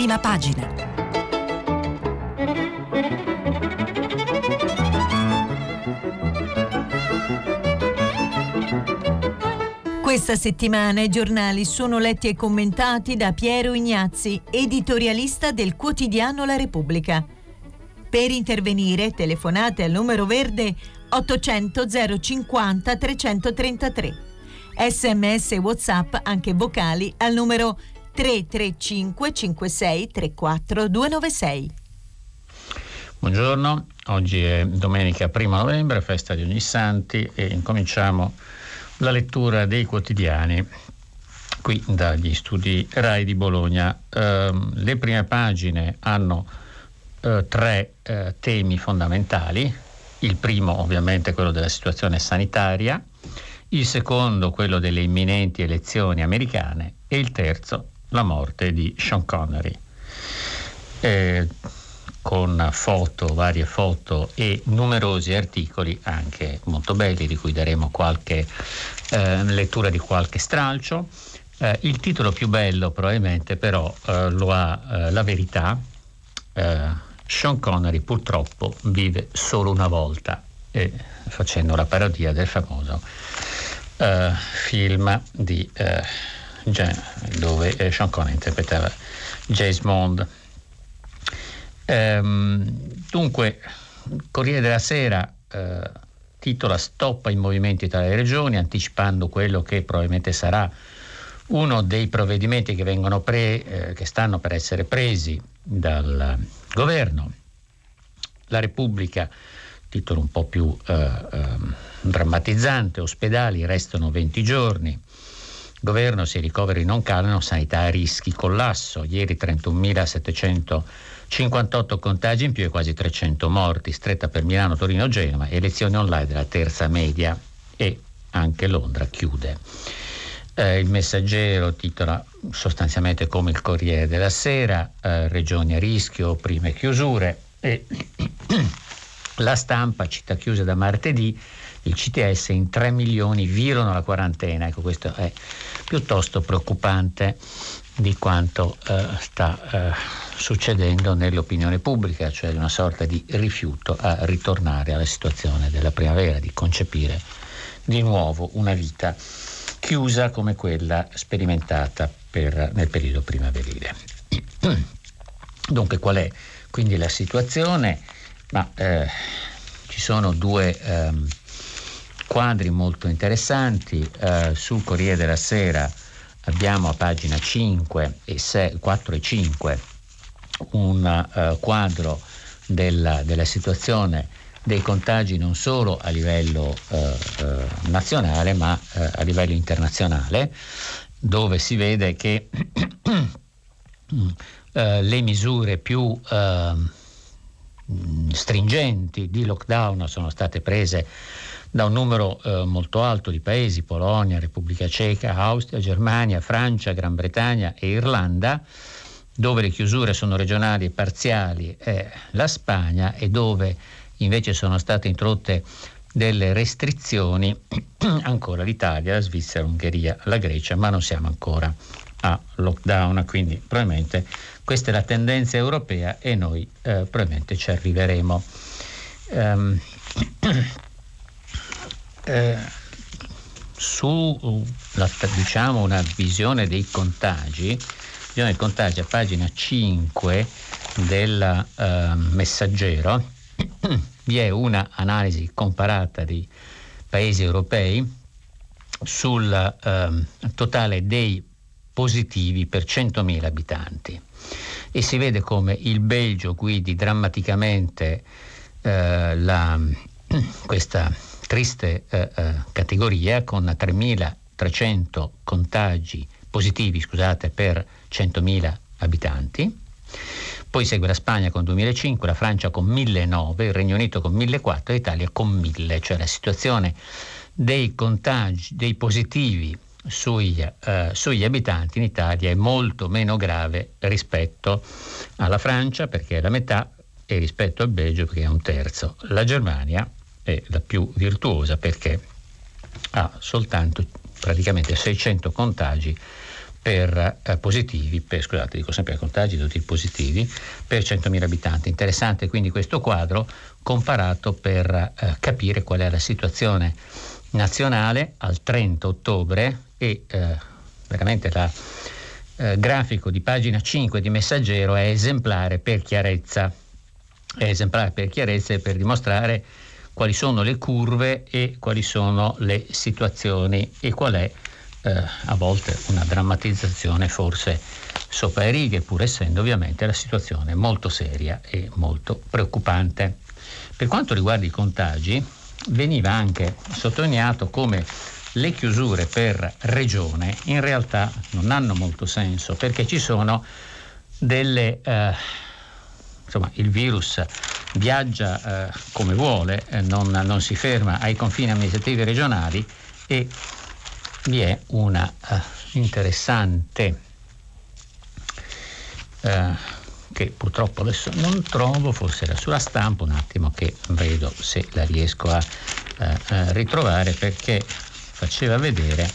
prima pagina. Questa settimana i giornali sono letti e commentati da Piero Ignazzi, editorialista del quotidiano La Repubblica. Per intervenire telefonate al numero verde 800 050 333. Sms WhatsApp anche vocali al numero 335 56 34 296. Buongiorno, oggi è domenica 1 novembre, festa di ogni santi e incominciamo la lettura dei quotidiani qui dagli studi RAI di Bologna. Eh, le prime pagine hanno eh, tre eh, temi fondamentali. Il primo ovviamente quello della situazione sanitaria, il secondo quello delle imminenti elezioni americane e il terzo la morte di Sean Connery. Eh, con foto, varie foto e numerosi articoli anche molto belli di cui daremo qualche eh, lettura di qualche stralcio. Eh, il titolo più bello probabilmente però eh, lo ha eh, La verità. Eh, Sean Connery purtroppo vive solo una volta, facendo la parodia del famoso eh, film di dove eh, Sean Connery interpretava James Bond. Ehm, dunque, Corriere della Sera eh, titola Stop ai movimenti tra le regioni, anticipando quello che probabilmente sarà uno dei provvedimenti che, pre, eh, che stanno per essere presi dal governo. La Repubblica, titolo un po' più eh, ehm, drammatizzante, ospedali restano 20 giorni, Governo se i ricoveri non calano, sanità a rischi, collasso. Ieri 31.758 contagi in più e quasi 300 morti. Stretta per Milano, Torino, Genova. Elezioni online della terza media e anche Londra chiude. Eh, il messaggero titola sostanzialmente come il Corriere della Sera, eh, regioni a rischio, prime chiusure e la stampa, città chiuse da martedì, il CTS in 3 milioni violano la quarantena. Ecco, questo è piuttosto preoccupante di quanto eh, sta eh, succedendo nell'opinione pubblica, cioè una sorta di rifiuto a ritornare alla situazione della primavera, di concepire di nuovo una vita chiusa come quella sperimentata per, nel periodo primaverile. Dunque qual è quindi la situazione? Ma, eh, ci sono due ehm, quadri molto interessanti. Eh, sul Corriere della Sera abbiamo a pagina 5 e 6, 4 e 5 un uh, quadro della, della, situazione dei contagi non solo a livello uh, uh, nazionale ma a livello internazionale dove si vede che le misure più stringenti di lockdown sono state prese da un numero eh, molto alto di paesi, Polonia, Repubblica Ceca, Austria, Germania, Francia, Gran Bretagna e Irlanda, dove le chiusure sono regionali e parziali è la Spagna e dove invece sono state introdotte delle restrizioni ancora l'Italia, la Svizzera, l'Ungheria, la Grecia, ma non siamo ancora a lockdown, quindi probabilmente questa è la tendenza europea e noi eh, probabilmente ci arriveremo. Um, eh, su diciamo, una visione dei contagi, visione dei contagi a pagina 5 del eh, messaggero, vi è un'analisi comparata di paesi europei sul eh, totale dei positivi per 100.000 abitanti. E si vede come il Belgio guidi drammaticamente eh, la, questa triste eh, eh, categoria con 3.300 contagi positivi scusate, per 100.000 abitanti. Poi segue la Spagna con 2005, la Francia con 1009, il Regno Unito con 1004 e l'Italia con 1000, cioè la situazione dei contagi, dei positivi sui, eh, sugli abitanti in Italia è molto meno grave rispetto alla Francia perché è la metà e rispetto al Belgio perché è un terzo. La Germania è la più virtuosa perché ha soltanto praticamente 600 contagi per eh, positivi, per, scusate, dico sempre contagi tutti positivi, per 100.000 abitanti. Interessante quindi questo quadro comparato per eh, capire qual è la situazione nazionale al 30 ottobre e eh, veramente il eh, grafico di pagina 5 di Messaggero è esemplare per chiarezza, è esemplare per chiarezza e per dimostrare quali sono le curve e quali sono le situazioni e qual è eh, a volte una drammatizzazione forse sopra le righe, pur essendo ovviamente la situazione molto seria e molto preoccupante. Per quanto riguarda i contagi, veniva anche sottolineato come le chiusure per regione in realtà non hanno molto senso perché ci sono delle... Eh, insomma, il virus viaggia eh, come vuole, eh, non, non, si ferma ai confini amministrativi regionali e vi è una uh, interessante uh, che purtroppo adesso non trovo, forse era sulla stampa, un attimo che vedo se la riesco a uh, ritrovare perché faceva vedere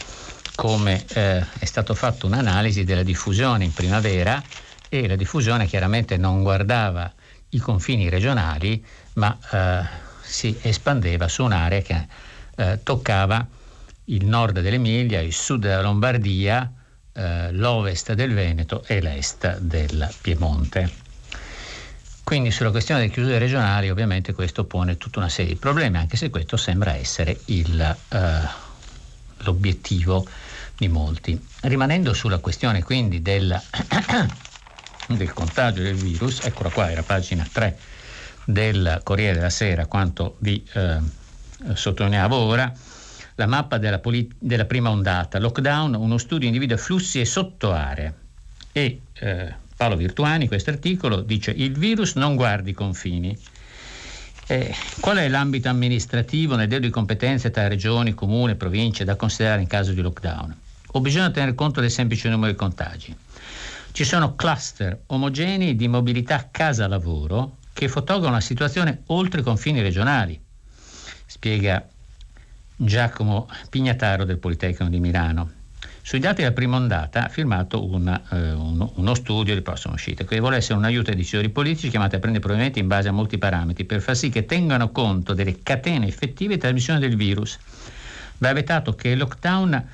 come è stato fatto un'analisi della diffusione in primavera e la diffusione chiaramente non guardava i confini regionali ma si espandeva su un'area che toccava il nord dell'Emilia, il sud della Lombardia, eh, l'ovest del Veneto e l'est del Piemonte. Quindi sulla questione delle chiusure regionali ovviamente questo pone tutta una serie di problemi, anche se questo sembra essere il, eh, l'obiettivo di molti. Rimanendo sulla questione quindi del, del contagio del virus, eccola qua, era pagina 3 del Corriere della Sera, quanto vi eh, sottolineavo ora, la mappa della, polit- della prima ondata, lockdown, uno studio individua flussi e sottoaree. E eh, Paolo Virtuani, questo articolo, dice il virus non guardi i confini. Eh, qual è l'ambito amministrativo nel dedo di competenze tra regioni, comune, province da considerare in caso di lockdown? O bisogna tenere conto del semplice numero di contagi? Ci sono cluster omogenei di mobilità casa-lavoro che fotografano la situazione oltre i confini regionali, spiega Giacomo Pignataro del Politecnico di Milano. Sui dati della prima ondata ha firmato una, eh, uno, uno, studio di prossima uscita che vuole essere un aiuto ai decisori politici chiamati a prendere provvedimenti in base a molti parametri per far sì che tengano conto delle catene effettive di trasmissione del virus. Va avvetato che i lockdown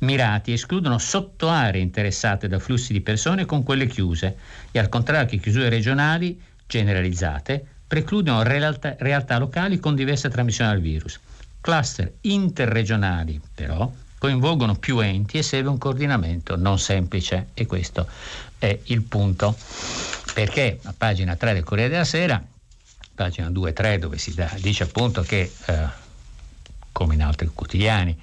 mirati escludono sottoaree interessate da flussi di persone con quelle chiuse e al contrario che chiusure regionali generalizzate precludono realtà, realtà locali con diversa trasmissione del virus. Cluster interregionali però coinvolgono più enti e serve un coordinamento non semplice e questo è il punto. Perché a pagina 3 del Corriere della Sera, pagina 2 e 3 dove si da, dice appunto che eh, come in altri quotidiani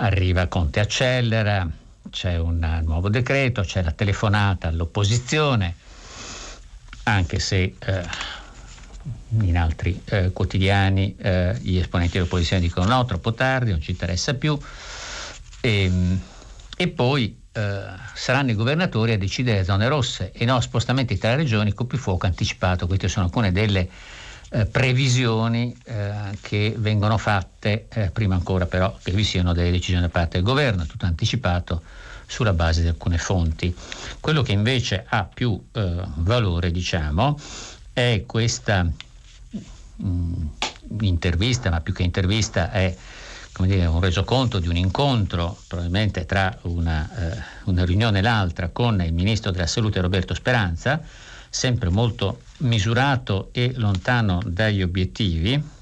arriva Conte accelera, c'è un nuovo decreto, c'è la telefonata all'opposizione, anche se eh, in altri eh, quotidiani eh, gli esponenti dell'opposizione dicono no, troppo tardi, non ci interessa più. E, ehm, e poi eh, saranno i governatori a decidere le zone rosse e no spostamenti tra regioni con più fuoco anticipato. Queste sono alcune delle eh, previsioni eh, che vengono fatte, eh, prima ancora però che vi siano delle decisioni da parte del governo, tutto anticipato sulla base di alcune fonti. Quello che invece ha più valore, diciamo, è questa mh, mm, intervista, ma più che intervista è dire, un resoconto di un incontro, probabilmente tra una, eh, una riunione e l'altra, con il ministro della Salute Roberto Speranza, sempre molto misurato e lontano dagli obiettivi.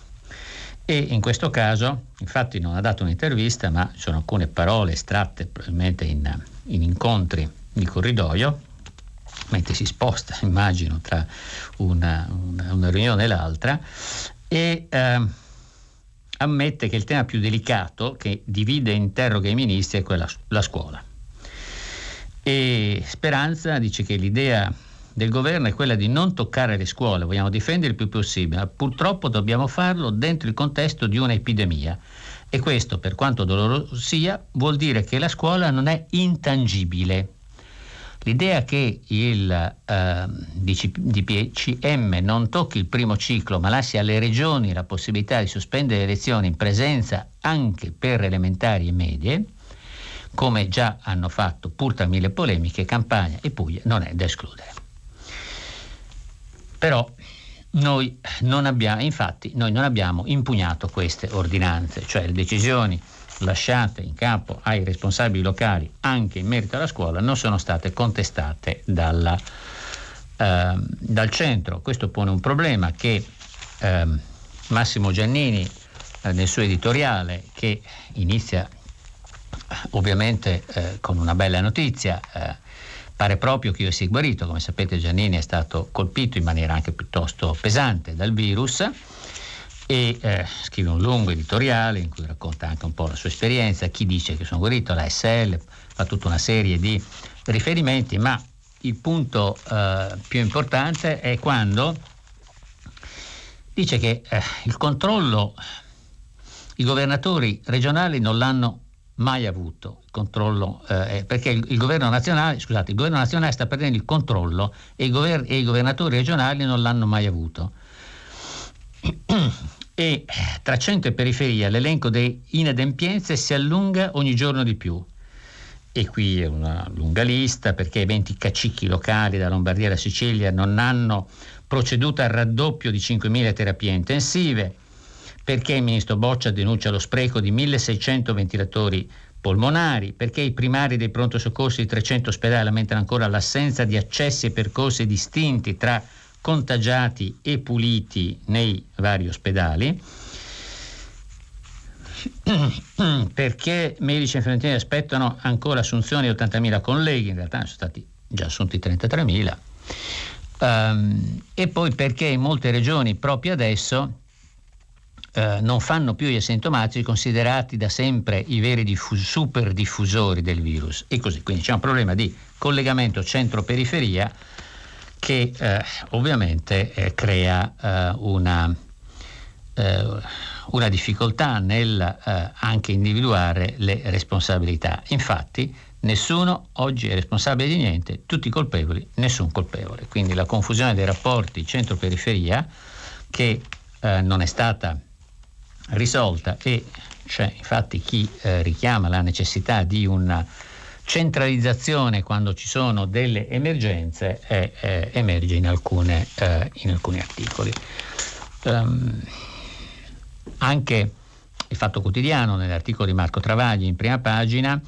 E in questo caso, infatti, non ha dato un'intervista, ma ci sono alcune parole estratte probabilmente in, in incontri di corridoio, mentre si sposta, immagino, tra una, una, una riunione e l'altra, e eh, ammette che il tema più delicato che divide e interroga i ministri è quella, la scuola. E Speranza dice che l'idea del governo è quella di non toccare le scuole, vogliamo difendere il più possibile, ma purtroppo dobbiamo farlo dentro il contesto di un'epidemia. E questo, per quanto doloroso sia, vuol dire che la scuola non è intangibile, L'idea che il eh, DPCM non tocchi il primo ciclo ma lasci alle regioni la possibilità di sospendere le lezioni in presenza anche per elementari e medie, come già hanno fatto pur tra mille polemiche Campania e Puglia, non è da escludere. Però noi non abbiamo, infatti, noi non abbiamo impugnato queste ordinanze, cioè le decisioni lasciate in capo ai responsabili locali anche in merito alla scuola non sono state contestate dalla, eh, dal centro. Questo pone un problema che eh, Massimo Giannini eh, nel suo editoriale, che inizia ovviamente eh, con una bella notizia, eh, pare proprio che io sia guarito, come sapete Giannini è stato colpito in maniera anche piuttosto pesante dal virus e eh, scrive un lungo editoriale in cui racconta anche un po' la sua esperienza, chi dice che sono guarito, la SL, fa tutta una serie di riferimenti, ma il punto eh, più importante è quando dice che eh, il controllo, i governatori regionali non l'hanno mai avuto il controllo, eh, perché il, il, governo nazionale, scusate, il governo nazionale sta perdendo il controllo e i, gover- e i governatori regionali non l'hanno mai avuto. e tra centro e periferia l'elenco delle inadempienze si allunga ogni giorno di più. E qui è una lunga lista perché i 20 cacicchi locali da Lombardia alla Sicilia non hanno proceduto al raddoppio di 5.000 terapie intensive, perché il ministro Boccia denuncia lo spreco di 1.600 ventilatori polmonari, perché i primari dei pronto soccorsi di 300 ospedali lamentano ancora l'assenza di accessi e percorsi distinti tra contagiati e puliti nei vari ospedali, perché medici e infermieri aspettano ancora assunzioni di 80.000 colleghi, in realtà ne sono stati già assunti 33.000, um, ehm, e poi perché in molte regioni proprio adesso Uh, non fanno più gli asintomatici considerati da sempre i veri diffus- super diffusori del virus e così. Quindi c'è un problema di collegamento centro-periferia che eh, ovviamente eh, crea eh, una, eh, una, difficoltà nel eh, anche individuare le responsabilità. Infatti nessuno oggi è responsabile di niente, tutti colpevoli, nessun colpevole. Quindi la confusione dei rapporti centro-periferia che eh, non è stata risolta e c'è infatti chi richiama la necessità di una centralizzazione quando ci sono delle emergenze eh, eh, emerge in, alcune, eh, in, alcuni articoli. Um, anche il Fatto Quotidiano, nell'articolo di Marco Travagli in prima pagina,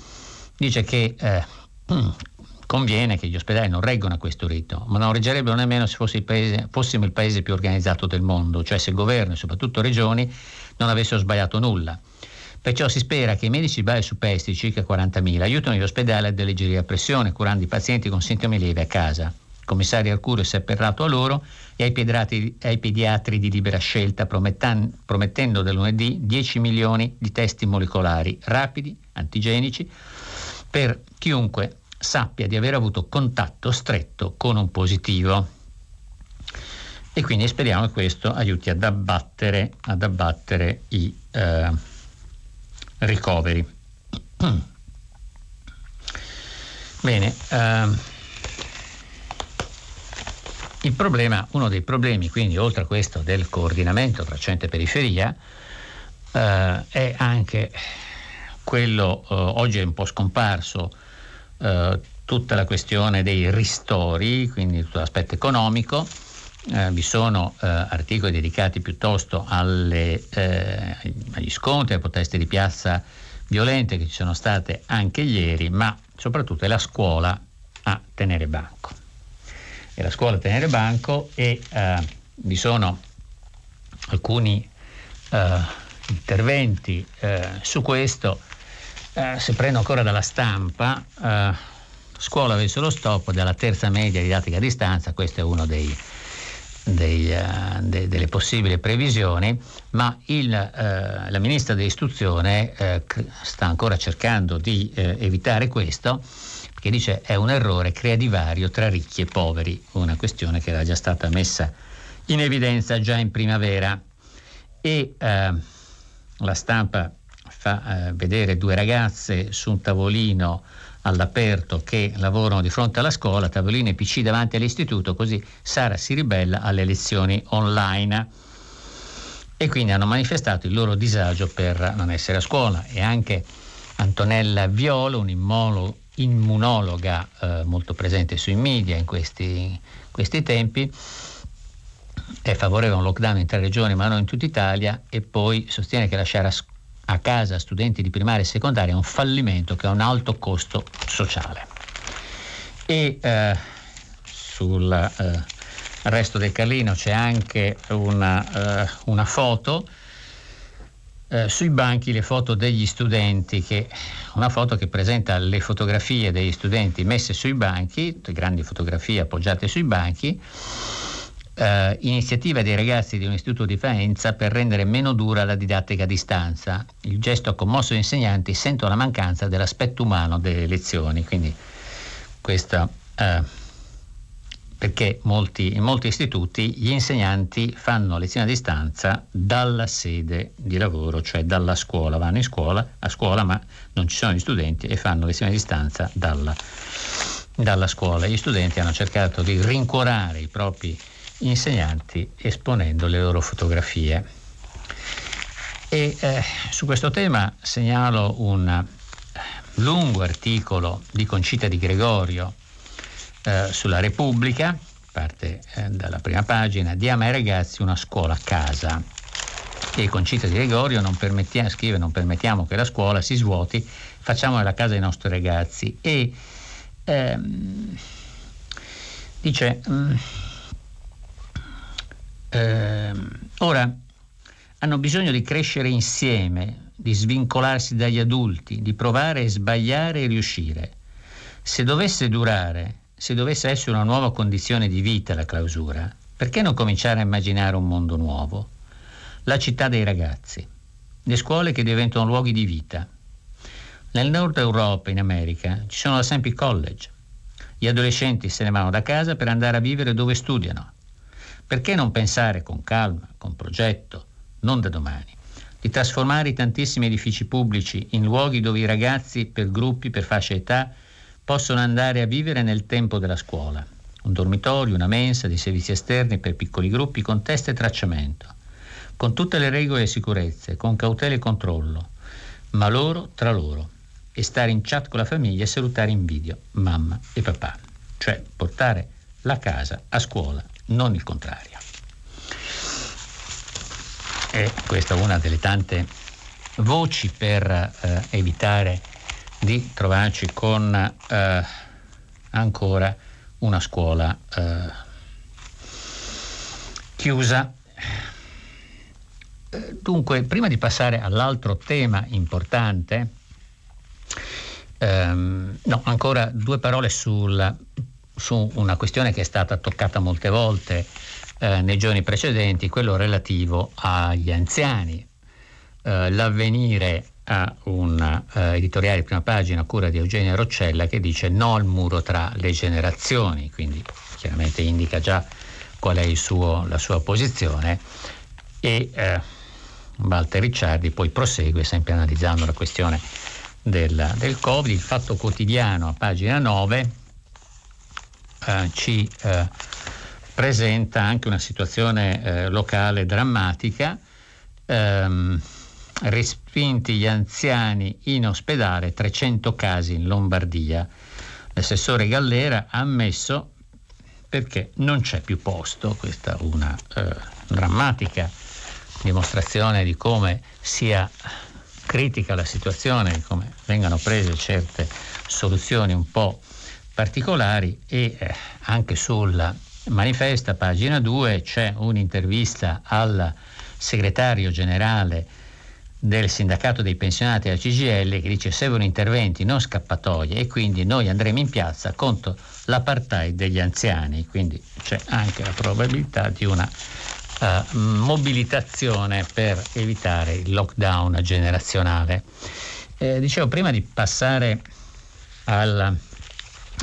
dice che eh, conviene che gli ospedali non reggano a questo ritmo, ma non reggerebbero nemmeno se il paese, fossimo il paese più organizzato del mondo, cioè se il governo e soprattutto regioni non avessero sbagliato nulla. Perciò si spera che i medici base superstiti, circa 40.000, aiutino gli ospedali a deleggerire la pressione, curando i pazienti con sintomi lievi a casa. Il commissario Arcuro si è apperrato a loro e ai pediatri, ai pediatri di libera scelta, promettendo da lunedì 10 milioni di testi molecolari rapidi, antigenici, per chiunque sappia di aver avuto contatto stretto con un positivo. E quindi speriamo che questo aiuti ad abbattere, ad abbattere i... Eh, ricoveri. Bene, il problema, uno dei problemi, quindi oltre a questo del coordinamento tra centro e periferia, eh, è anche quello, eh, oggi è un po' scomparso, eh, tutta la questione dei ristori, quindi tutto l'aspetto economico. Eh, vi sono eh, articoli dedicati piuttosto alle, eh, agli scontri, alle proteste di piazza violente che ci sono state anche ieri, ma soprattutto è la scuola a tenere banco. È la scuola a tenere banco e eh, vi sono alcuni interventi su questo. Se prendo ancora dalla stampa, scuola verso lo stop della terza media didattica a distanza, questo è uno dei dei, uh, de, delle possibili previsioni, ma il, uh, la ministra dell'istruzione uh, sta ancora cercando di evitare questo, perché dice è un errore, crea divario tra ricchi e poveri, una questione che era già stata messa in evidenza già in primavera. E la stampa fa vedere due ragazze su un tavolino all'aperto che lavorano di fronte alla scuola, tavolini e PC davanti all'istituto, così Sara si ribella alle lezioni online. E quindi hanno manifestato il loro disagio per non essere a scuola e anche Antonella Violo, un'immunologa eh, molto presente sui media in questi, questi tempi, è favorevole a un lockdown in tre regioni ma non in tutta Italia e poi sostiene che lasciare a, a casa studenti di primaria e secondaria è un fallimento che ha un alto costo sociale. E eh, sul eh, resto del Carlino c'è anche una, eh, una foto eh, sui banchi le foto degli studenti, che, una foto che presenta le fotografie degli studenti messe sui banchi, grandi fotografie appoggiate sui banchi, eh, iniziativa dei ragazzi di un istituto di Faenza per rendere meno dura la didattica a distanza. Il gesto ha commosso gli insegnanti, sento la mancanza dell'aspetto umano delle lezioni, quindi questa eh, perché molti, in molti istituti gli insegnanti fanno lezioni a distanza dalla sede di lavoro, cioè dalla scuola, vanno in scuola, a scuola ma non ci sono gli studenti e fanno lezioni a distanza dalla, dalla scuola. Gli studenti hanno cercato di rincuorare i propri insegnanti esponendo le loro fotografie. E eh, su questo tema segnalo un lungo articolo di Concita di Gregorio eh, sulla Repubblica, parte eh, dalla prima pagina, diamo ai ragazzi una scuola a casa. E con Cita di Gregorio non scrive non permettiamo che la scuola si svuoti, facciamo la casa ai nostri ragazzi. E ehm, dice, mm, ehm, ora hanno bisogno di crescere insieme, di svincolarsi dagli adulti, di provare e sbagliare e riuscire. Se dovesse durare se dovesse essere una nuova condizione di vita la clausura, perché non cominciare a immaginare un mondo nuovo? La città dei ragazzi, le scuole che diventano luoghi di vita. Nel nord Europa, in America, ci sono da sempre i college. Gli adolescenti se ne vanno da casa per andare a vivere dove studiano. Perché non pensare con calma, con progetto, non da domani, di trasformare i tantissimi edifici pubblici in luoghi dove i ragazzi, per gruppi, per fascia età, possono andare a vivere nel tempo della scuola. Un dormitorio, una mensa, dei servizi esterni per piccoli gruppi con test e tracciamento, con tutte le regole e sicurezze, con cautela e controllo, ma loro tra loro, e stare in chat con la famiglia e salutare in video mamma e papà, cioè portare la casa a scuola, non il contrario. E questa è una delle tante voci per eh, evitare di trovarci con eh, ancora una scuola eh, chiusa. Dunque, prima di passare all'altro tema importante, ehm, no, ancora due parole sul, su una questione che è stata toccata molte volte eh, nei giorni precedenti, quello relativo agli anziani. Eh, l'avvenire a un uh, editoriale di prima pagina a cura di Eugenio Roccella che dice no al muro tra le generazioni, quindi chiaramente indica già qual è suo, la sua posizione e uh, Walter Ricciardi poi prosegue sempre analizzando la questione del, del Covid, il fatto quotidiano a pagina 9 uh, ci presenta anche una situazione locale drammatica. Um, respinti gli anziani in ospedale, 300 casi in Lombardia. L'assessore Gallera ha ammesso perché non c'è più posto, questa è una eh, drammatica dimostrazione di come sia critica la situazione, di come vengano prese certe soluzioni un po' particolari e eh, anche sul manifesta, pagina 2, c'è un'intervista al segretario generale del sindacato dei pensionati della CGL che dice servono interventi, non scappatoie e quindi noi andremo in piazza contro l'apartheid degli anziani, quindi c'è anche la probabilità di una uh, mobilitazione per evitare il lockdown generazionale. Eh, dicevo, prima di passare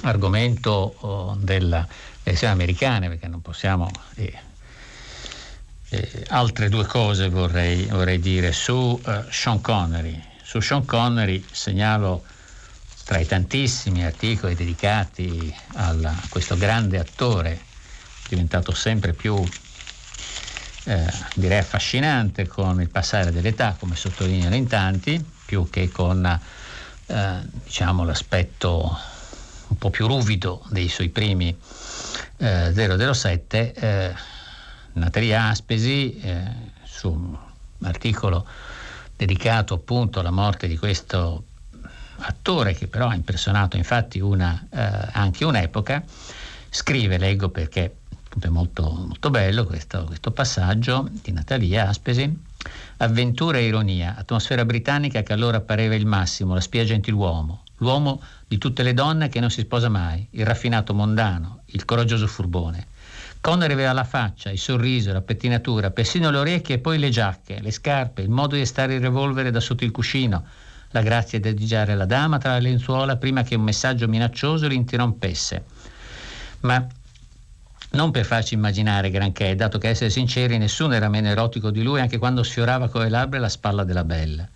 all'argomento oh, delle elezioni americane, perché non possiamo... Eh, eh, altre due cose vorrei, vorrei dire su uh, Sean Connery. Su Sean Connery segnalo tra i tantissimi articoli dedicati alla, a questo grande attore, diventato sempre più, eh, direi, affascinante con il passare dell'età, come sottolineano in tanti, più che con eh, diciamo, l'aspetto un po' più ruvido dei suoi primi eh, 007, eh, Natalia Aspesi, eh, su un articolo dedicato appunto alla morte di questo attore che però ha impersonato infatti una, eh, anche un'epoca, scrive, leggo perché è molto, molto bello questo, questo passaggio di Natalia Aspesi, avventura e ironia, atmosfera britannica che allora pareva il massimo, la spia gentiluomo, l'uomo di tutte le donne che non si sposa mai, il raffinato mondano, il coraggioso furbone. Connery aveva la faccia, il sorriso, la pettinatura, persino le orecchie e poi le giacche, le scarpe, il modo di stare il revolvere da sotto il cuscino, la grazia di adagiare la dama tra le lenzuola prima che un messaggio minaccioso l'interrompesse. Ma non per farci immaginare granché, dato che essere sinceri nessuno era meno erotico di lui anche quando sfiorava con le labbra la spalla della bella.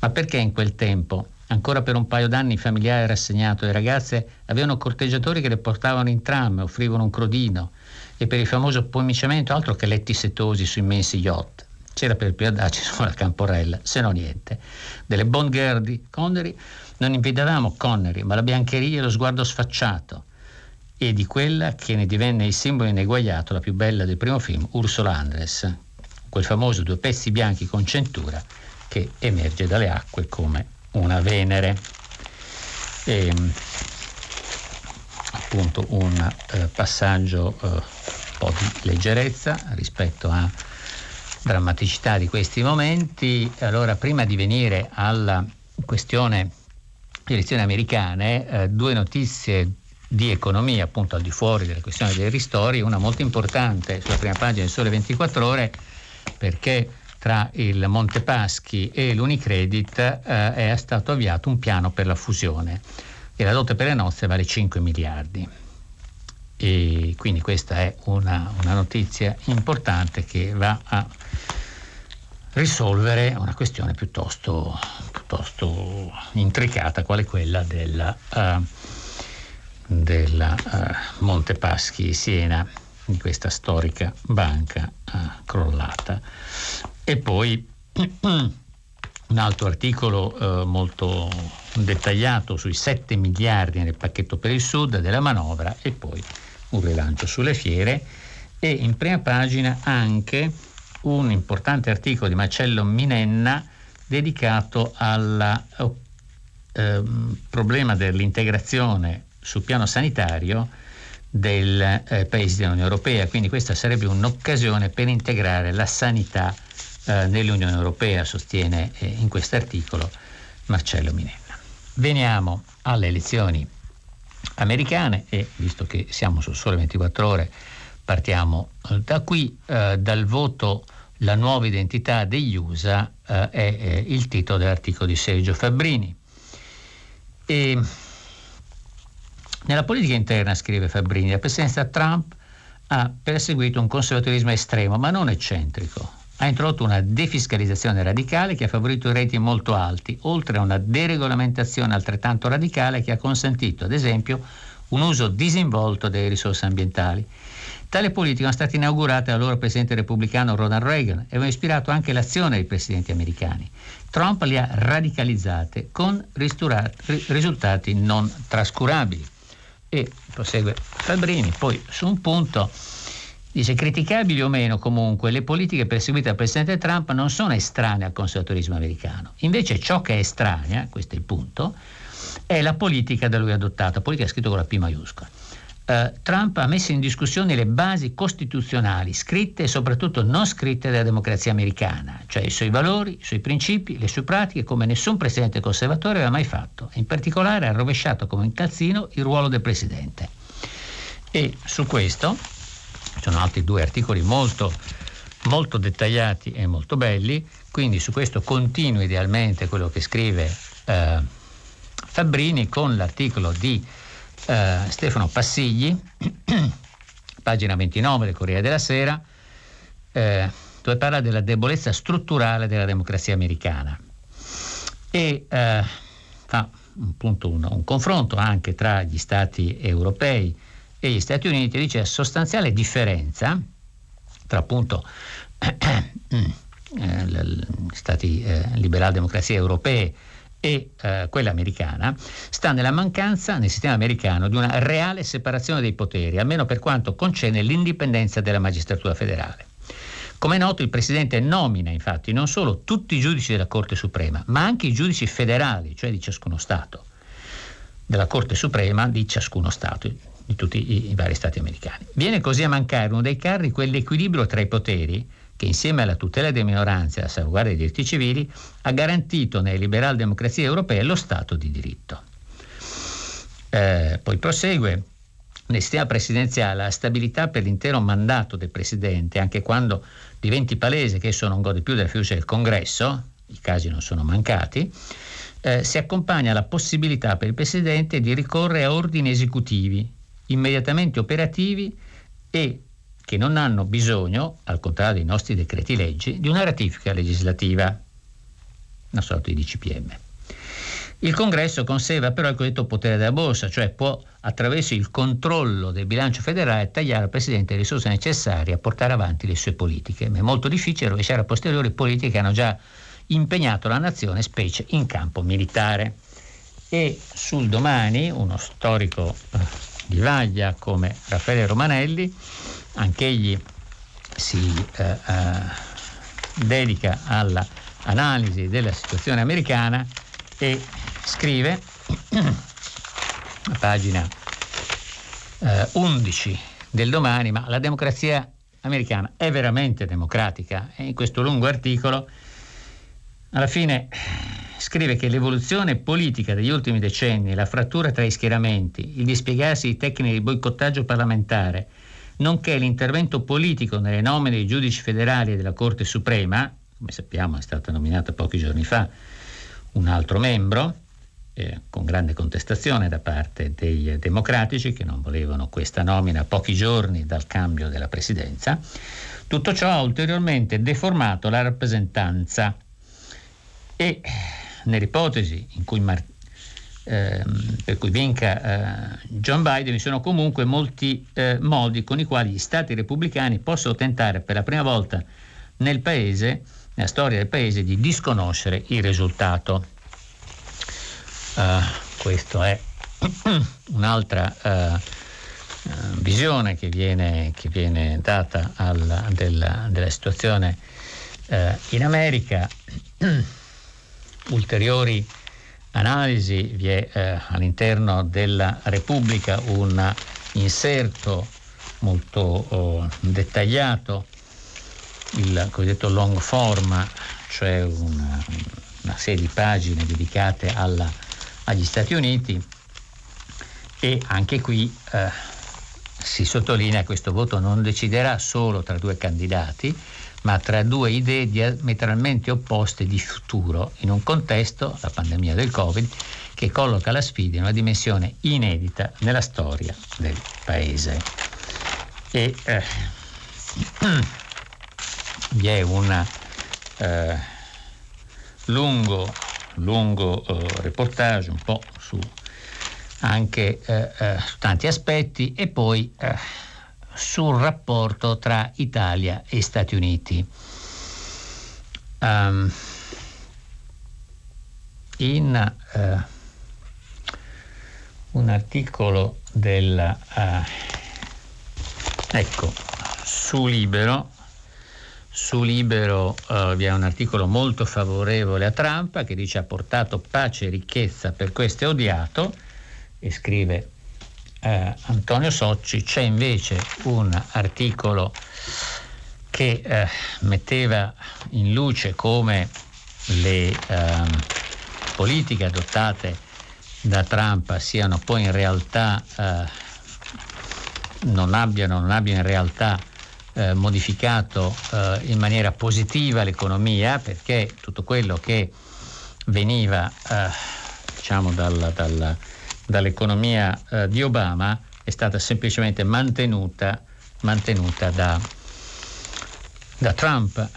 Ma perché in quel tempo, ancora per un paio d'anni, il familiare rassegnato le ragazze avevano corteggiatori che le portavano in tram, offrivano un crodino e per il famoso pomiciamento altro che letti setosi su immensi yacht c'era per più audaci sulla Camporella, se no niente. Delle Bond Girl di Connery non impedavamo Connery, ma la biancheria e lo sguardo sfacciato e di quella che ne divenne il simbolo ineguagliato, la più bella del primo film, Ursula Andres, quel famoso due pezzi bianchi con centura che emerge dalle acque come una Venere. E, ehm, appunto un eh, passaggio eh, un po' di leggerezza rispetto a drammaticità di questi momenti. Allora, prima di venire alla questione elezioni americane, eh, due notizie di economia, appunto al di fuori della questione dei ristori, una molto importante sulla prima pagina del Sole 24 Ore, perché tra il Montepaschi e l'Unicredit eh, è stato avviato un piano per la fusione e la dote per le nozze vale 5 miliardi. E quindi questa è una, una notizia importante che va a risolvere una questione piuttosto, piuttosto intricata, quale quella della, uh, della uh, Montepaschi Siena, di questa storica banca uh, crollata. E poi un altro articolo molto dettagliato sui 7 miliardi nel pacchetto per il sud della manovra e poi un rilancio sulle fiere e in prima pagina anche un importante articolo di Marcello Minenna dedicato al eh, problema dell'integrazione sul piano sanitario dei eh, paesi dell'Unione Europea, quindi questa sarebbe un'occasione per integrare la sanità eh, nell'Unione Europea, sostiene eh, in questo articolo Marcello Minenna. Veniamo alle elezioni americane e visto che siamo su sole 24 ore partiamo eh, da qui, eh, dal voto La nuova identità degli USA eh, è eh, il titolo dell'articolo di Sergio Fabbrini. E nella politica interna, scrive Fabbrini, la presidenza Trump ha perseguito un conservatorismo estremo, ma non eccentrico, ha introdotto una defiscalizzazione radicale che ha favorito i reti molto alti, oltre a una deregolamentazione altrettanto radicale che ha consentito, ad esempio, un uso disinvolto delle risorse ambientali. Tale politica è stata inaugurata dall'allora presidente repubblicano Ronald Reagan e aveva ispirato anche l'azione dei presidenti americani. Trump li ha radicalizzate con risultati non trascurabili. E prosegue Fabrini, poi su un punto Dice, criticabili o meno comunque, le politiche perseguite dal Presidente Trump non sono estranee al conservatorismo americano. Invece ciò che è estranea, questo è il punto, è la politica da lui adottata, politica scritto con la P maiuscola. Uh, Trump ha messo in discussione le basi costituzionali, scritte e soprattutto non scritte della democrazia americana, cioè i suoi valori, i suoi principi, le sue pratiche, come nessun presidente conservatore aveva mai fatto. In particolare ha rovesciato come un calzino il ruolo del presidente. E su questo ci sono altri due articoli molto, molto dettagliati e molto belli, quindi su questo continuo idealmente quello che scrive eh, Fabbrini con l'articolo di eh, Stefano Passigli, pagina 29 del Corriere della Sera, eh, dove parla della debolezza strutturale della democrazia americana. E eh, fa un, punto uno, un confronto anche tra gli stati europei e gli Stati Uniti dice sostanziale differenza tra appunto eh, gli stati eh, liberal democrazie europee e eh, quella americana, sta nella mancanza nel sistema americano di una reale separazione dei poteri, almeno per quanto concerne l'indipendenza della magistratura federale. Come è noto, il Presidente nomina infatti non solo tutti i giudici della Corte Suprema, ma anche i giudici federali, cioè di ciascuno Stato, della Corte Suprema di ciascuno Stato, di tutti i, i vari Stati americani. Viene così a mancare uno dei carri quell'equilibrio tra i poteri che insieme alla tutela delle minoranze e alla salvaguardia dei diritti civili ha garantito nelle liberal democrazie europee lo Stato di diritto. Eh, poi prosegue. Nel sistema presidenziale la stabilità per l'intero mandato del Presidente, anche quando diventi palese che esso non gode più della fiducia del Congresso, i casi non sono mancati, eh, si accompagna alla possibilità per il Presidente di ricorrere a ordini esecutivi immediatamente operativi e che non hanno bisogno, al contrario dei nostri decreti leggi, di una ratifica legislativa, una sorta di DCPM. Il Congresso conserva però il cosiddetto potere della borsa, cioè può attraverso il controllo del bilancio federale tagliare al Presidente le risorse necessarie a portare avanti le sue politiche, ma è molto difficile rovesciare a posteriori politiche che hanno già impegnato la nazione, specie in campo militare. E sul domani uno storico eh, di vaglia come Raffaele Romanelli anch'egli si eh, eh, dedica all'analisi della situazione americana e scrive a pagina eh, 11 del domani, ma la democrazia americana è veramente democratica? E in questo lungo articolo alla fine scrive che l'evoluzione politica degli ultimi decenni, la frattura tra i schieramenti, il dispiegarsi di tecniche di boicottaggio parlamentare, nonché l'intervento politico nelle nomine dei giudici federali e della Corte Suprema, come sappiamo è stato nominato pochi giorni fa un altro membro, eh, con grande contestazione da parte dei democratici che non volevano questa nomina pochi giorni dal cambio della presidenza, tutto ciò ha ulteriormente deformato la rappresentanza. E nell'ipotesi in cui Mar- Ehm, per cui vinca eh, John Biden, vi sono comunque molti eh, modi con i quali gli stati repubblicani possono tentare per la prima volta nel paese, nella storia del paese, di disconoscere il risultato. Uh, questa è un'altra uh, visione che viene, che viene data al, della, della, situazione uh, in America. Ulteriori analisi vi è eh, all'interno della Repubblica un inserto molto oh, dettagliato, il cosiddetto long form, cioè una, una serie di pagine dedicate alla, agli Stati Uniti. E anche qui eh, si sottolinea che questo voto non deciderà solo tra due candidati, ma tra due idee diametralmente opposte di futuro, in un contesto, la pandemia del Covid, che colloca la sfida in una dimensione inedita nella storia del Paese. E eh, vi è un eh, lungo, lungo eh, reportage, un po' su anche eh, eh, su tanti aspetti, e poi eh, sul rapporto tra Italia e Stati Uniti. Um, in uh, un articolo del uh, ecco su Libero su Libero uh, vi è un articolo molto favorevole a Trump che dice ha portato pace e ricchezza per questo è odiato e scrive eh, Antonio Socci, c'è invece un articolo che eh, metteva in luce come le eh, politiche adottate da Trump siano poi in realtà eh, non abbiano, non abbiano in realtà eh, modificato eh, in maniera positiva l'economia perché tutto quello che veniva diciamo dal, dal dall'economia eh, di Obama è stata semplicemente mantenuta, mantenuta da, da Trump.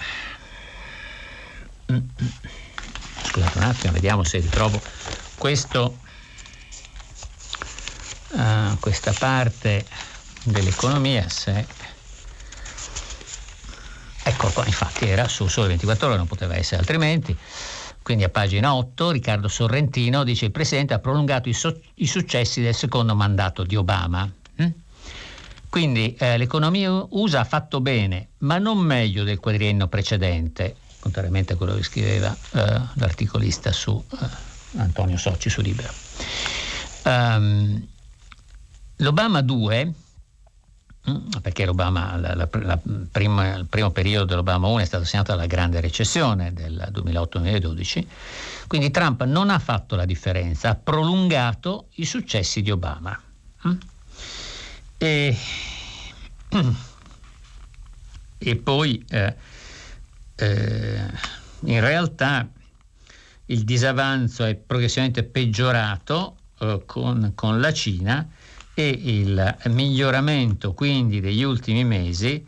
Scusate un attimo, vediamo se ritrovo questo, uh, questa parte dell'economia. Se... Ecco qua, infatti era su sole 24 ore, non poteva essere altrimenti. Quindi a pagina 8 Riccardo Sorrentino dice il Presidente ha prolungato i, so- i successi del secondo mandato di Obama. Hm? Quindi eh, l'economia USA ha fatto bene, ma non meglio del quadriennio precedente, contrariamente a quello che scriveva eh, l'articolista su eh, Antonio Socci su Libero. Um, L'Obama 2 Mm, perché l'Obama, la, la, la prima, il primo periodo dell'Obama 1 è stato segnato dalla grande recessione del 2008-2012, quindi Trump non ha fatto la differenza, ha prolungato i successi di Obama. Mm? E, e poi eh, eh, in realtà il disavanzo è progressivamente peggiorato eh, con, con la Cina e il miglioramento quindi degli ultimi mesi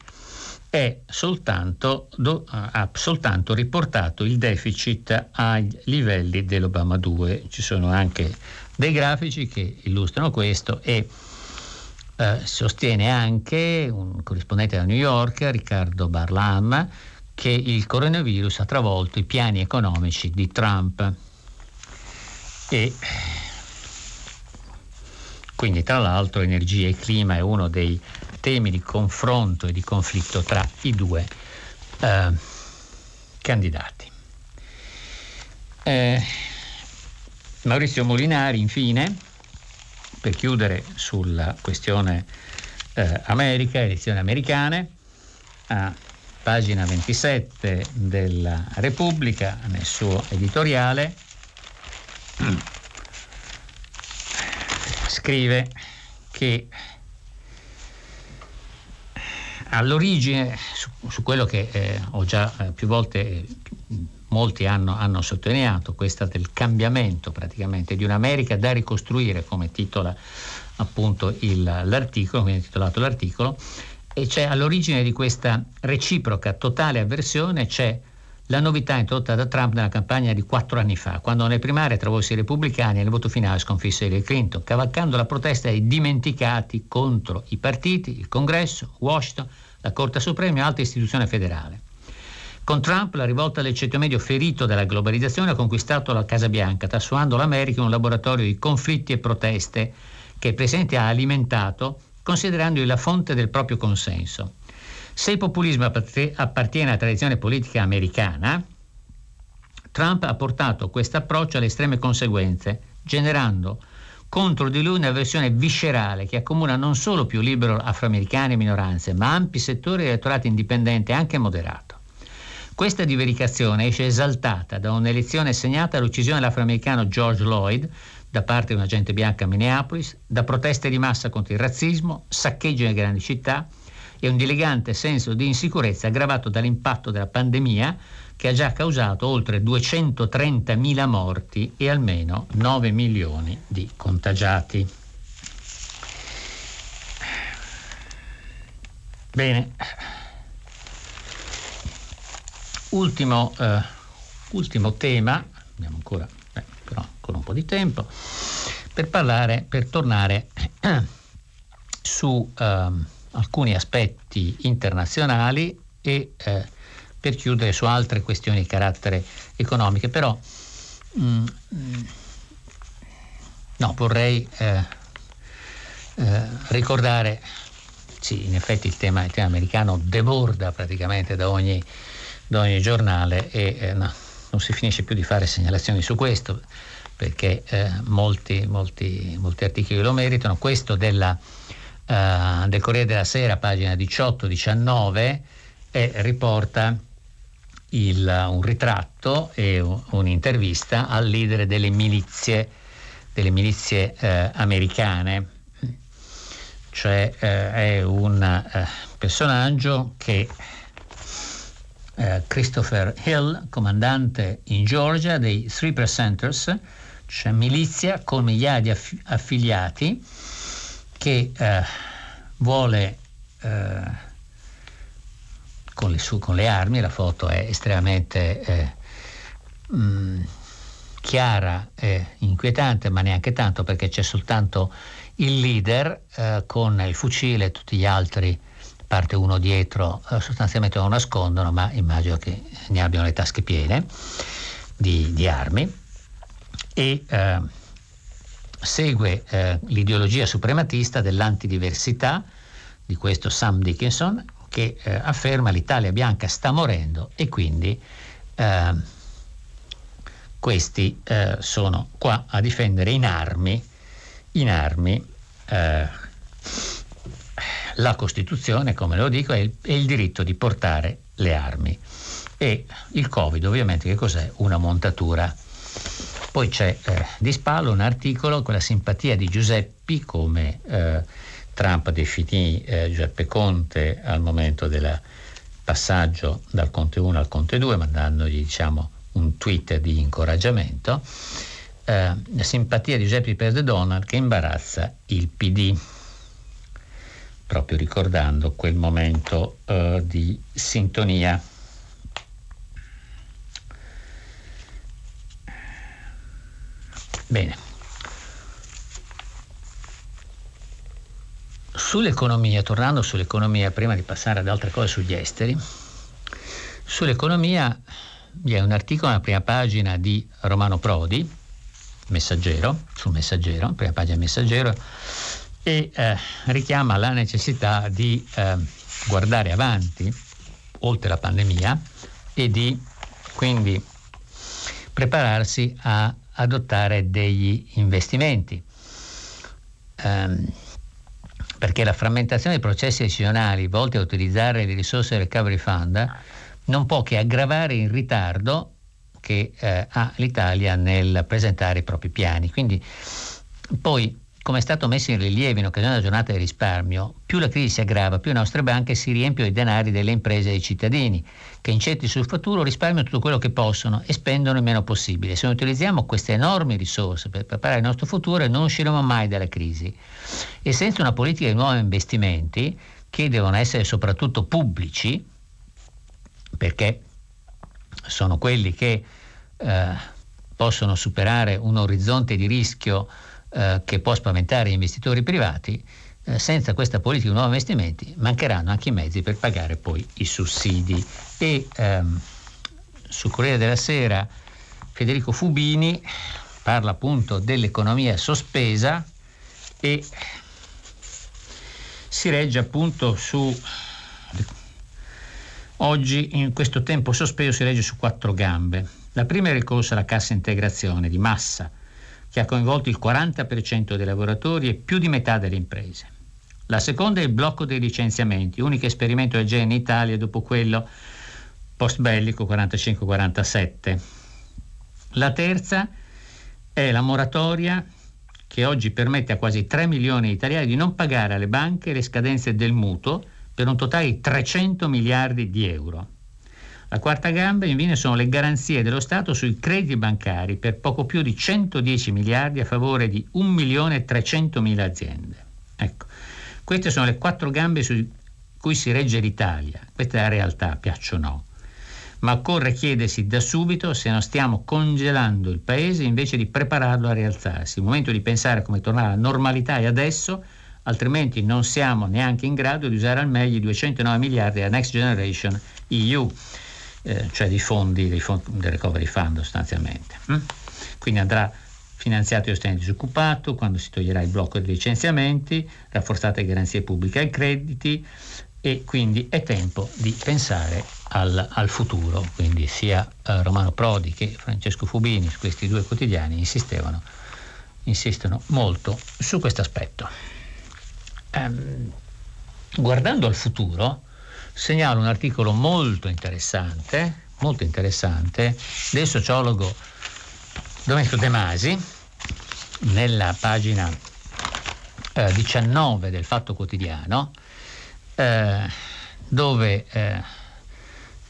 soltanto, do, ha soltanto riportato il deficit ai livelli dell'Obama 2. Ci sono anche dei grafici che illustrano questo e eh, sostiene anche un corrispondente da New York, Riccardo Barlam, che il coronavirus ha travolto i piani economici di Trump. E quindi tra l'altro energia e clima è uno dei temi di confronto e di conflitto tra i due eh, candidati. Eh, Maurizio Molinari, infine, per chiudere sulla questione eh, America, elezioni americane, a pagina 27 della Repubblica, nel suo editoriale, scrive che all'origine, su, su quello che eh, ho già eh, più volte, molti hanno, hanno, sottolineato, questa del cambiamento praticamente di un'America da ricostruire, come titola appunto il, l'articolo, quindi titolato l'articolo, e c'è all'origine di questa reciproca totale avversione c'è la novità introdotta da Trump nella campagna di quattro anni fa, quando nelle primarie travolse i repubblicani e nel voto finale sconfisse Hillary Clinton, cavalcando la protesta dei dimenticati contro i partiti, il Congresso, Washington, la Corte Suprema e altre istituzioni federali. Con Trump la rivolta del ceto medio ferito dalla globalizzazione ha conquistato la Casa Bianca, trasformando l'America in un laboratorio di conflitti e proteste che il Presidente ha alimentato considerandoli la fonte del proprio consenso. Se il populismo appartiene alla tradizione politica americana, Trump ha portato questo approccio alle estreme conseguenze, generando contro di lui una versione viscerale che accomuna non solo più libero afroamericani e minoranze, ma ampi settori di elettorato indipendente anche moderato. Questa divericazione esce esaltata da un'elezione segnata dall'uccisione dell'afroamericano George Lloyd da parte di un agente bianco a Minneapolis, da proteste di massa contro il razzismo, saccheggi nelle grandi città, e un dilegante senso di insicurezza aggravato dall'impatto della pandemia che ha già causato oltre 230.000 morti e almeno 9 milioni di contagiati. Bene, ultimo, eh, ultimo tema, abbiamo ancora, eh, però ancora un po' di tempo, per parlare, per tornare su... Eh, alcuni aspetti internazionali e eh, per chiudere su altre questioni di carattere economico. Però mm, mm, no, vorrei eh, eh, ricordare, sì, in effetti il tema, il tema, americano deborda praticamente da ogni, da ogni giornale e eh, no, non si finisce più di fare segnalazioni su questo perché eh, molti, molti, molti articoli lo meritano. Questo della uh, del Corriere della Sera, pagina 18-19, e riporta il, un ritratto e un'intervista al leader delle milizie, delle milizie eh, americane, cioè eh, è un eh, personaggio che eh, Christopher Hill, comandante in Georgia dei Three Percenters, cioè milizia con migliaia di aff- affiliati, che eh, vuole eh, con, le su, con, le armi, la foto è estremamente eh, mh, mm, chiara e inquietante, ma neanche tanto perché c'è soltanto il leader eh, con il fucile, tutti gli altri, parte uno dietro, eh, sostanzialmente lo nascondono, ma immagino che ne abbiano le tasche piene di, di armi. E eh, segue eh, l'ideologia suprematista dell'antidiversità di questo Sam Dickinson che eh, afferma l'Italia bianca sta morendo e quindi eh, questi eh, sono qua a difendere in armi, in armi eh, la Costituzione, come lo dico, e il, il diritto di portare le armi. E il Covid ovviamente che cos'è? Una montatura. Poi c'è eh, di spallo un articolo con la simpatia di Giuseppi come eh, Trump definì eh, Giuseppe Conte al momento del passaggio dal Conte 1 al Conte 2, mandandogli diciamo, un tweet di incoraggiamento. Eh, la simpatia di Giuseppe per De Donald che imbarazza il PD, proprio ricordando quel momento eh, di sintonia. Bene. Sull'economia, tornando sull'economia, prima di passare ad altre cose sugli esteri, sull'economia vi è un articolo nella prima pagina di Romano Prodi, Messaggero, sul Messaggero, prima pagina Messaggero, e eh, richiama la necessità di eh, guardare avanti, oltre la pandemia, e di quindi prepararsi a adottare degli investimenti. Um, perché la frammentazione dei processi decisionali volti a utilizzare le risorse del Recovery Fund non può che aggravare il ritardo che eh, ha l'Italia nel presentare i propri piani. Quindi poi come è stato messo in rilievo in occasione della giornata di risparmio, più la crisi si aggrava, più le nostre banche si riempiono i denari delle imprese e dei cittadini, che incetti sul futuro risparmiano tutto quello che possono e spendono il meno possibile. Se non utilizziamo queste enormi risorse per preparare il nostro futuro, non usciremo mai dalla crisi. E senza una politica di nuovi investimenti, che devono essere soprattutto pubblici, perché sono quelli che eh, possono superare un orizzonte di rischio eh, che può spaventare gli investitori privati, eh, senza questa politica di nuovi investimenti mancheranno anche i mezzi per pagare poi i sussidi. E ehm, sul Corriere della Sera Federico Fubini parla appunto dell'economia sospesa e si regge appunto su oggi in questo tempo sospeso si regge su quattro gambe. La prima è il ricorso alla cassa integrazione di massa che ha coinvolto il 40% dei lavoratori e più di metà delle imprese. La seconda è il blocco dei licenziamenti, unico esperimento del genere in Italia dopo quello post bellico 45-47. La terza è la moratoria che oggi permette a quasi 3 milioni di italiani di non pagare alle banche le scadenze del mutuo per un totale di 300 miliardi di euro. La quarta gamba infine sono le garanzie dello Stato sui crediti bancari per poco più di 110 miliardi a favore di 1 milione e 300 mila aziende. Ecco, queste sono le quattro gambe su cui si regge l'Italia. Questa è la realtà, piaccio o no. Ma occorre chiedersi da subito se non stiamo congelando il paese invece di prepararlo a rialzarsi. Il momento di pensare come tornare alla normalità è adesso, altrimenti non siamo neanche in grado di usare al meglio i 209 miliardi della Next Generation EU eh, cioè dei fondi, dei fondi del recovery fund sostanzialmente. Mm? Quindi andrà finanziato il sostegno disoccupato, quando si toglierà il blocco dei licenziamenti, rafforzate garanzie pubbliche ai crediti e quindi è tempo di pensare al, al futuro. Quindi sia eh, Romano Prodi che Francesco Fubini, su questi due quotidiani, insistevano, insistono molto su questo aspetto. Um, guardando al futuro, segnalo un articolo molto interessante, molto interessante del sociologo Domenico De Masi nella pagina eh, 19 del Fatto Quotidiano eh, dove eh,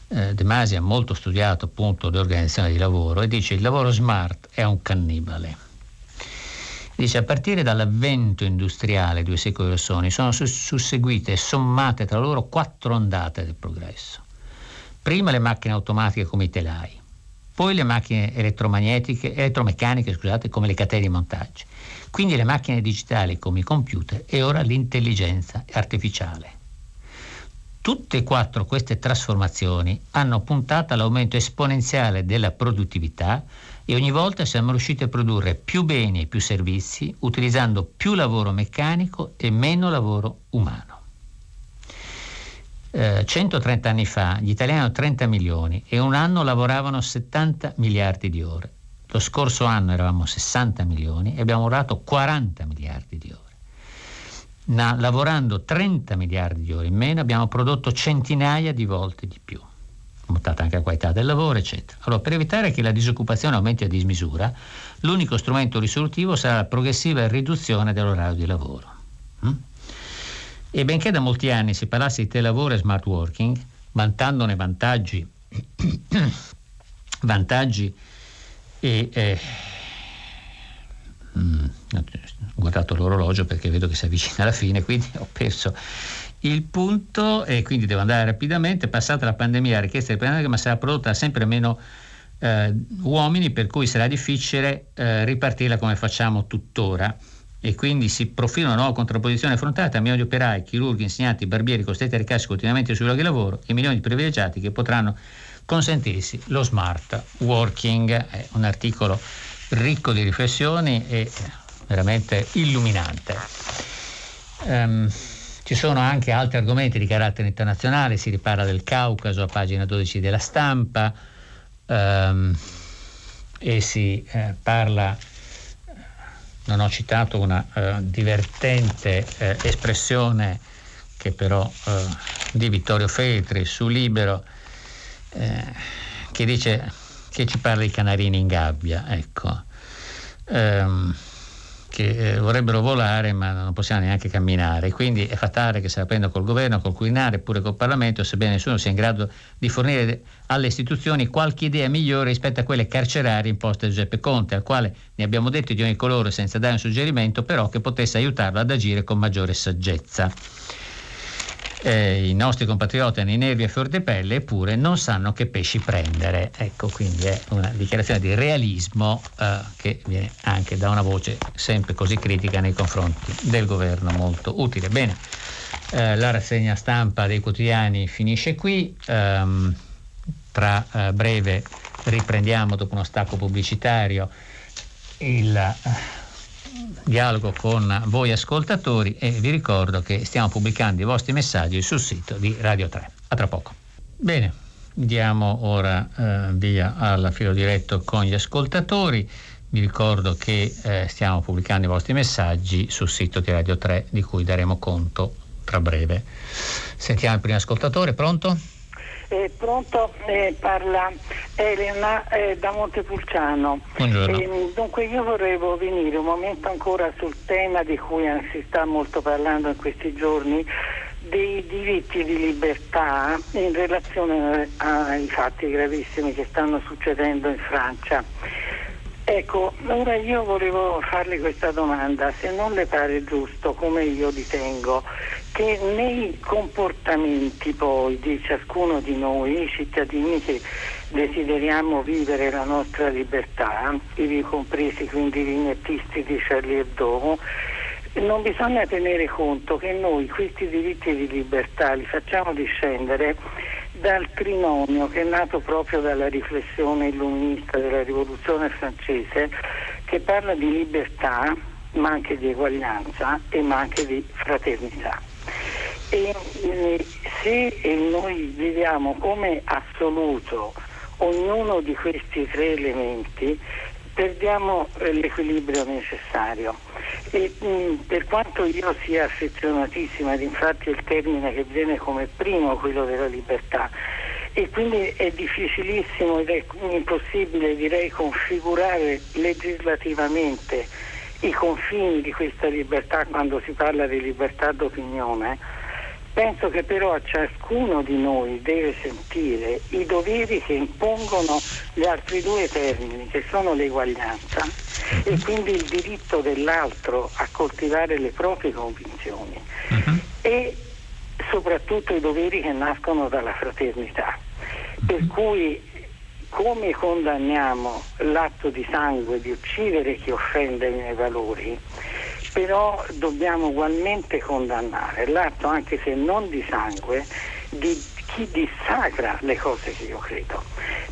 eh, De Masi ha molto studiato appunto l'organizzazione di lavoro e dice il lavoro smart è un cannibale Dice, a partire dall'avvento industriale due secoli or sono, sono susseguite e sommate tra loro quattro ondate del progresso. Prima le macchine automatiche come i telai, poi le macchine elettromagnetiche, elettromeccaniche scusate, come le catene di montaggio, quindi le macchine digitali come i computer e ora l'intelligenza artificiale. Tutte e quattro queste trasformazioni hanno puntato all'aumento esponenziale della produttività e ogni volta siamo riusciti a produrre più beni e più servizi utilizzando più lavoro meccanico e meno lavoro umano. Eh, 130 anni fa gli italiani hanno 30 milioni e un anno lavoravano 70 miliardi di ore. Lo scorso anno eravamo 60 milioni e abbiamo lavorato 40 miliardi di ore na, lavorando 30 miliardi di ore in meno abbiamo prodotto centinaia di volte di più mutata anche la qualità del lavoro, eccetera. Allora, per evitare che la disoccupazione aumenti a dismisura, l'unico strumento risolutivo sarà la progressiva riduzione dell'orario di lavoro. Mm? E benché da molti anni si parlasse di telelavoro e smart working, vantandone vantaggi, vantaggi e eh, mm, ho guardato l'orologio perché vedo che si avvicina alla fine, quindi ho perso il punto e quindi devo andare rapidamente. Passata la pandemia, la richiesta di pandemia, ma sarà prodotta sempre meno eh, uomini, per cui sarà difficile eh, ripartirla come facciamo tuttora. E quindi si profila una nuova contrapposizione affrontata a milioni di operai, chirurghi, insegnanti, barbieri costretti a recarsi continuamente sui luoghi di lavoro e milioni di privilegiati che potranno consentirsi lo smart working. È un articolo ricco di riflessioni e veramente illuminante. Um, ci sono anche altri argomenti di carattere internazionale, si riparla del Caucaso a pagina 12 della stampa um, e si eh, parla, non ho citato una uh, divertente eh, espressione che però uh, di Vittorio Feltri su Libero eh, che dice che ci parla di canarini in gabbia, ecco. Um, che eh, vorrebbero volare ma non possiamo neanche camminare. Quindi è fatale che se la prenda col governo, col Quirinale, pure col Parlamento, sebbene nessuno sia in grado di fornire alle istituzioni qualche idea migliore rispetto a quelle carcerarie imposte da Giuseppe Conte, al quale ne abbiamo detto di ogni colore senza dare un suggerimento, però che potesse aiutarlo ad agire con maggiore saggezza eh, i nostri compatrioti hanno i nervi a fior di pelle eppure non sanno che pesci prendere. Ecco, quindi è una dichiarazione di realismo eh, che viene anche da una voce sempre così critica nei confronti del governo, molto utile. Bene, eh, la rassegna stampa dei quotidiani finisce qui. Um, tra eh, breve riprendiamo dopo uno stacco pubblicitario il dialogo con voi ascoltatori e vi ricordo che stiamo pubblicando i vostri messaggi sul sito di Radio 3. A tra poco. Bene, diamo ora eh, via al filo diretto con gli ascoltatori. Vi ricordo che eh, stiamo pubblicando i vostri messaggi sul sito di Radio 3 di cui daremo conto tra breve. Sentiamo il primo ascoltatore, pronto? Eh, pronto, eh, parla Elena eh, da Montepulciano. Buongiorno. dunque io vorrevo venire un momento ancora sul tema di cui si sta molto parlando in questi giorni, dei diritti di libertà in relazione ai fatti gravissimi che stanno succedendo in Francia. Ecco, ora io volevo farle questa domanda, se non le pare giusto, come io ritengo, che nei comportamenti poi di ciascuno di noi, i cittadini che desideriamo vivere la nostra libertà, ivi compresi quindi i vignettisti di Charlie Hebdo, non bisogna tenere conto che noi questi diritti di libertà li facciamo discendere dal trinomio che è nato proprio dalla riflessione illuminista della rivoluzione francese che parla di libertà ma anche di eguaglianza e ma anche di fraternità. E eh, se noi viviamo come assoluto ognuno di questi tre elementi, perdiamo eh, l'equilibrio necessario. E, mh, mm, per quanto io sia affezionatissima, ed infatti il termine che viene come primo quello della libertà, e quindi è difficilissimo ed è impossibile direi configurare legislativamente i confini di questa libertà quando si parla di libertà d'opinione Penso che però a ciascuno di noi deve sentire i doveri che impongono gli altri due termini, che sono l'eguaglianza e mhm. quindi il diritto dell'altro a coltivare le proprie convinzioni uh-huh. e soprattutto i doveri che nascono dalla fraternità. Per mhm. cui come condanniamo l'atto di sangue di uccidere chi offende i miei valori, però dobbiamo ugualmente condannare l'atto, anche se non di sangue, di chi dissacra le cose che io credo.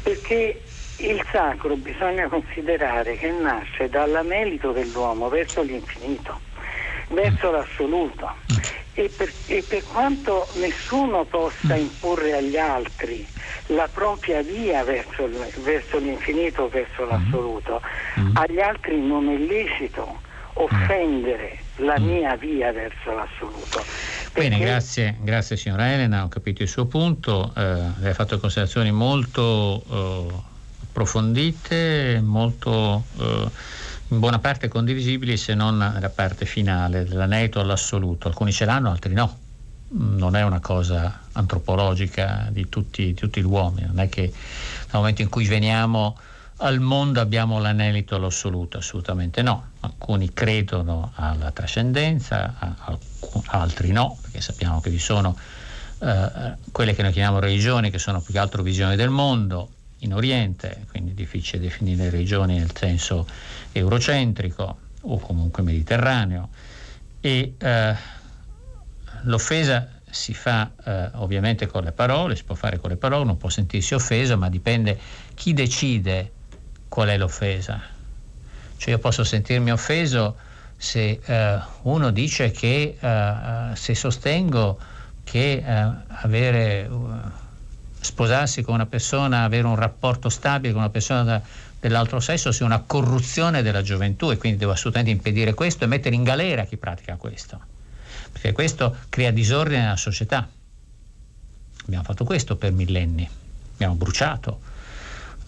Perché il sacro bisogna considerare che nasce dall'amelito dell'uomo verso l'infinito, verso l'assoluto. E per, e per, quanto nessuno possa imporre agli altri la propria via verso, verso l'infinito, verso l'assoluto, agli altri non è lecito offendere la mia via verso l'assoluto. Bene, grazie, grazie signora Elena, ho capito il suo punto, eh, lei ha fatto considerazioni molto eh, approfondite, molto eh, in buona parte condivisibili se non nella parte finale, dell'anelito all'assoluto. Alcuni ce l'hanno, altri no. Non è una cosa antropologica di tutti, di tutti gli uomini, non è che nel momento in cui veniamo al mondo abbiamo l'anelito all'assoluto, assolutamente no. Alcuni credono alla trascendenza, altri no, perché sappiamo che vi sono eh, quelle che noi chiamiamo religioni, che sono più che altro visioni del mondo, in Oriente, quindi è difficile definire regioni nel senso eurocentrico o comunque mediterraneo. E eh, l'offesa si fa eh, ovviamente con le parole, si può fare con le parole, non può sentirsi offeso, ma dipende chi decide qual è l'offesa. Cioè io posso sentirmi offeso se eh, uno dice che eh, eh, se sostengo che eh, avere sposarsi con una persona, avere un rapporto stabile con una persona da, dell'altro sesso sia una corruzione della gioventù e quindi devo assolutamente impedire questo e mettere in galera chi pratica questo, perché questo crea disordine nella società. Abbiamo fatto questo per millenni, abbiamo bruciato,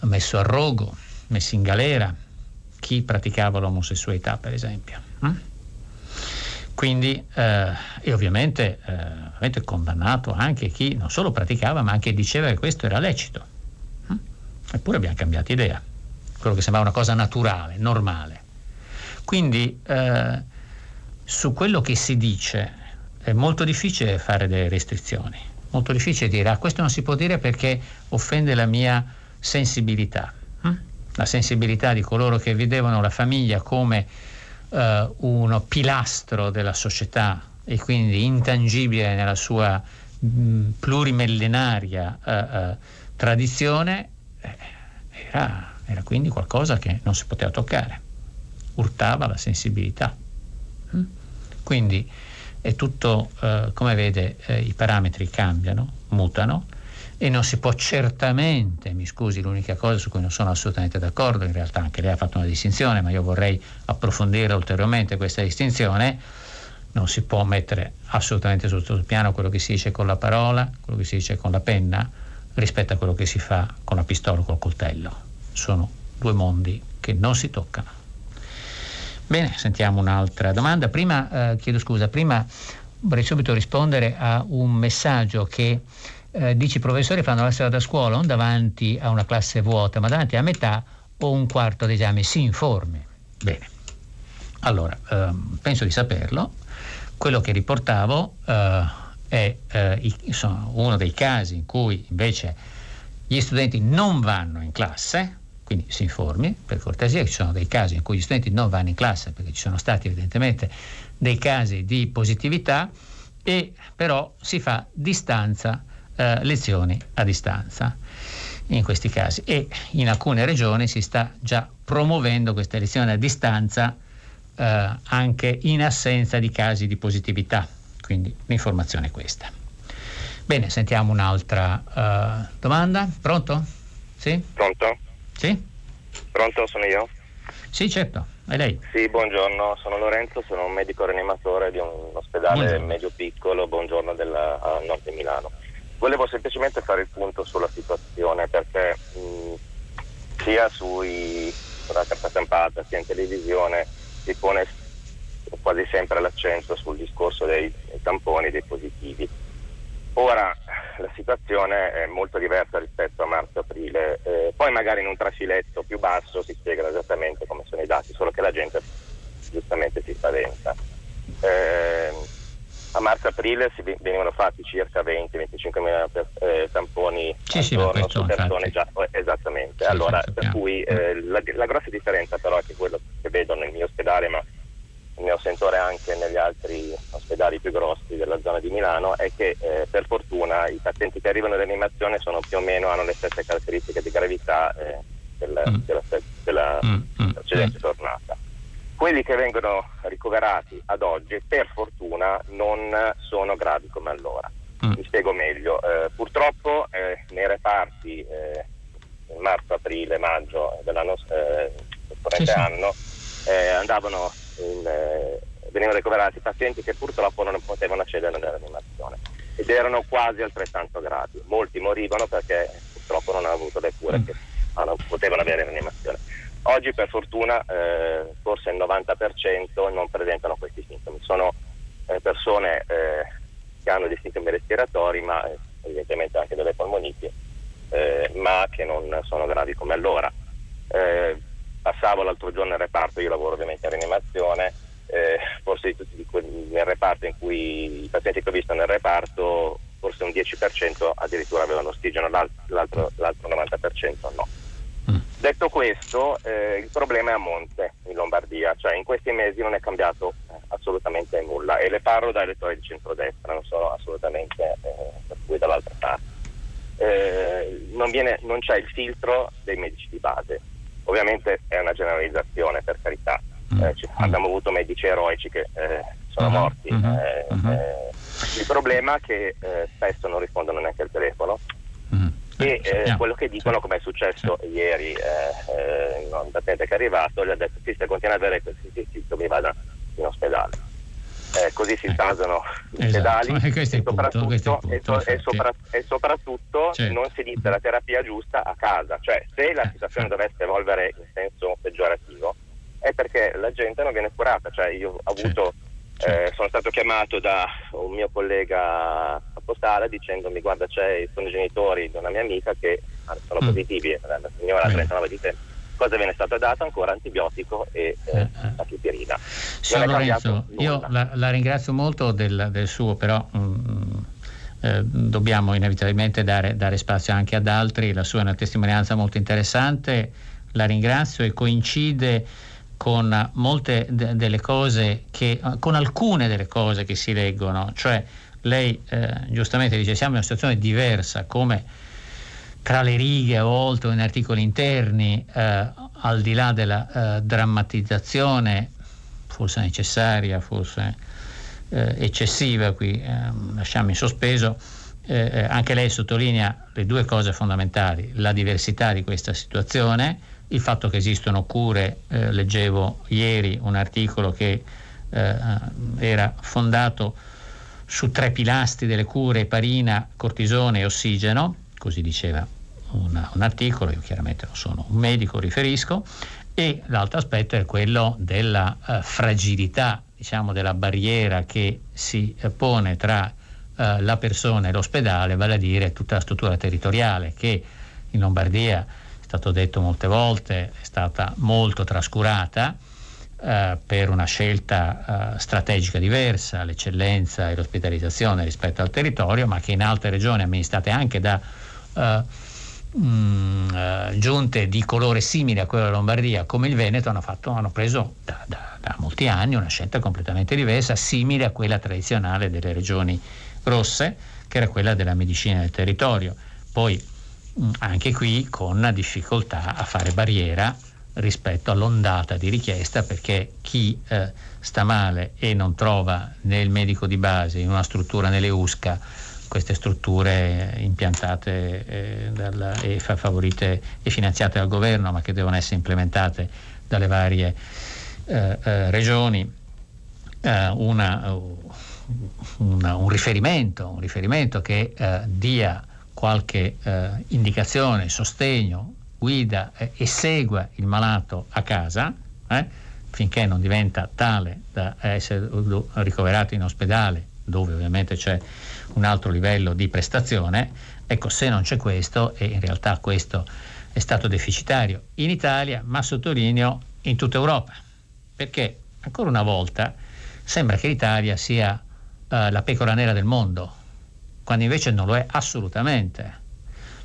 messo a rogo, messo in galera chi praticava l'omosessualità, per esempio. Mm? Quindi, eh, e ovviamente, eh, ovviamente condannato anche chi non solo praticava, ma anche diceva che questo era lecito. Mm? Eppure abbiamo cambiato idea, quello che sembrava una cosa naturale, normale. Quindi, eh, su quello che si dice è molto difficile fare delle restrizioni, molto difficile dire, ah, questo non si può dire perché offende la mia sensibilità? La sensibilità di coloro che vedevano la famiglia come eh, uno pilastro della società e quindi intangibile nella sua mh, plurimillenaria eh, eh, tradizione, eh, era, era, quindi qualcosa che non si poteva toccare, urtava la sensibilità. Mm? Quindi è tutto, eh, come vede, eh, i parametri cambiano, mutano e non si può certamente, mi scusi, l'unica cosa su cui non sono assolutamente d'accordo, in realtà anche lei ha fatto una distinzione, ma io vorrei approfondire ulteriormente questa distinzione, non si può mettere assolutamente sul stesso piano quello che si dice con la parola, quello che si dice con la penna, rispetto a quello che si fa con la pistola o col coltello. Sono due mondi che non si toccano. Bene, sentiamo un'altra domanda. Prima, eh, chiedo scusa, prima vorrei subito rispondere a un messaggio che eh, dici i professori fanno la strada a scuola non davanti a una classe vuota, ma davanti a metà o un quarto d'esame, si informi. Bene, allora, ehm, penso di saperlo. Quello che riportavo eh, è eh, uno dei casi in cui invece gli studenti non vanno in classe, quindi si informi per cortesia, ci sono dei casi in cui gli studenti non vanno in classe perché ci sono stati evidentemente dei casi di positività e però si fa distanza eh, lezioni a distanza in questi casi e in alcune regioni si sta già promuovendo queste lezioni a distanza eh, anche in assenza di casi di positività. Quindi l'informazione è questa. Bene, sentiamo un'altra uh, domanda. Pronto? Sì? Pronto? Sì? Pronto, sono io? Sì, certo. È lei? Sì, buongiorno, sono Lorenzo, sono un medico rianimatore di un ospedale medio-piccolo, buongiorno della, a nord di Milano. Volevo semplicemente fare il punto sulla situazione perché mh, sia sui, sulla carta stampata sia in televisione si pone quasi sempre l'accento sul discorso dei, dei tamponi dei positivi. Ora la situazione è molto diversa rispetto a marzo-aprile, eh, poi magari in un trafiletto più basso si spiegano esattamente come sono i dati, solo che la gente giustamente si spaventa. Eh, a marzo-aprile venivano fatti circa 20-25 mila eh, tamponi sì, sì, giorno su persone già, eh, esattamente. Sì, allora, per cui eh, la, la, grossa differenza però è che quello che vedo nel mio ospedale, ma ne ho sentito indicatore anche negli altri ospedali più grossi della zona di Milano è che eh, per fortuna i pazienti che arrivano in rianimazione sono più o meno hanno le stesse caratteristiche di gravità eh, del, mm. della, della, mm. mm precedente mm. tornata. Quelli che vengono ricoverati ad oggi per fortuna non sono gravi come allora. Mm. Mi spiego meglio. Eh, purtroppo eh, nei reparti eh, marzo, aprile, maggio dell'anno eh, corrente sì, anno eh, andavano in, eh, venivano ricoverati pazienti che purtroppo non potevano accedere alla rianimazione ed erano quasi altrettanto gravi. Molti morivano perché purtroppo non hanno avuto le cure mm. che hanno, potevano avere in rianimazione. Oggi per fortuna eh, forse il 90% non presentano questi sintomi. Sono eh, persone eh, che hanno dei sintomi respiratori, ma eh, evidentemente anche delle polmoniti, eh, ma che non sono gravi come allora. Eh, passavo l'altro giorno nel reparto, io lavoro ovviamente in rianimazione, forse di tutti nel reparto in cui i pazienti che ho visto nel reparto, forse un 10% addirittura avevano ossigeno, l'altro, l'altro 90% no. Detto questo, eh, il problema è a monte in Lombardia, cioè in questi mesi non è cambiato eh, assolutamente nulla e le parlo da elettori di centrodestra, non sono assolutamente eh, cui dall'altra parte. Eh, non, viene, non, c'è il filtro dei medici di base, ovviamente è una generalizzazione per carità, mm. eh, ci, abbiamo avuto medici eroici che eh, sono uh-huh. morti, uh-huh. Uh-huh. il problema è che spesso non rispondono neanche al telefono e eh, quello che dicono, come è successo ieri, eh, eh, un paziente che è arrivato, gli ha detto: Sì, se continua ad avere questi sintomi, vada in ospedale. Eh, così si stasano gli ospedali e, soprattutto, so, sopra, soprattutto certo. non si inizia la terapia giusta a casa. Cioè, se la eh, situazione dovesse evolvere in senso peggiorativo, è perché la gente non viene curata. Cioè, io ho avuto. Certo eh, sono stato chiamato da un mio collega postale dicendomi guarda c'è, sono i genitori di una mia amica che sono mm. positivi, la signora ha 39 di tempo. Cosa viene stato dato ancora? Antibiotico e eh, eh, la chipirina. Signor Lorenzo, io la, la, ringrazio molto del, del suo, però mm, eh, dobbiamo inevitabilmente dare, dare, spazio anche ad altri. La sua è una testimonianza molto interessante, la ringrazio e coincide con molte de- delle cose che, con alcune delle cose che si leggono, cioè lei eh, giustamente dice siamo in una situazione diversa come tra le righe o in articoli interni, eh, al di là della eh, drammatizzazione, forse necessaria, forse eh, eccessiva, qui ehm, lasciamo in sospeso, eh, eh, anche lei sottolinea le due cose fondamentali, la diversità di questa situazione, il fatto che esistono cure, eh, leggevo ieri un articolo che eh, era fondato su tre pilastri delle cure, heparina, cortisone e ossigeno, così diceva una, un articolo, io chiaramente non sono un medico, riferisco, e l'altro aspetto è quello della uh, fragilità, diciamo della barriera che si uh, pone tra uh, la persona e l'ospedale, vale a dire tutta la struttura territoriale che in Lombardia stato detto molte volte, è stata molto trascurata eh, per una scelta eh, strategica diversa, l'eccellenza e l'ospitalizzazione rispetto al territorio, ma che in altre regioni amministrate anche da eh, mh, mm, eh, giunte di colore simile a quella della Lombardia, come il Veneto, hanno, fatto, hanno preso da, da, da molti anni una scelta completamente diversa, simile a quella tradizionale delle regioni rosse, che era quella della medicina del territorio. Poi anche qui con difficoltà a fare barriera rispetto all'ondata di richiesta perché chi eh, sta male e non trova nel medico di base in una struttura nelle USCA queste strutture impiantate eh, dal, e favorite e finanziate dal governo ma che devono essere implementate dalle varie eh, eh regioni eh, una, una, un, riferimento, un riferimento che eh, dia qualche eh, indicazione, sostegno, guida eh, e segua il malato a casa eh, finché non diventa tale da essere ricoverato in ospedale dove ovviamente c'è un altro livello di prestazione, ecco se non c'è questo e in realtà questo è stato deficitario in Italia, ma sottolineo in tutta Europa, perché ancora una volta sembra che l'Italia sia uh, la pecora nera del mondo, quando invece non lo è assolutamente.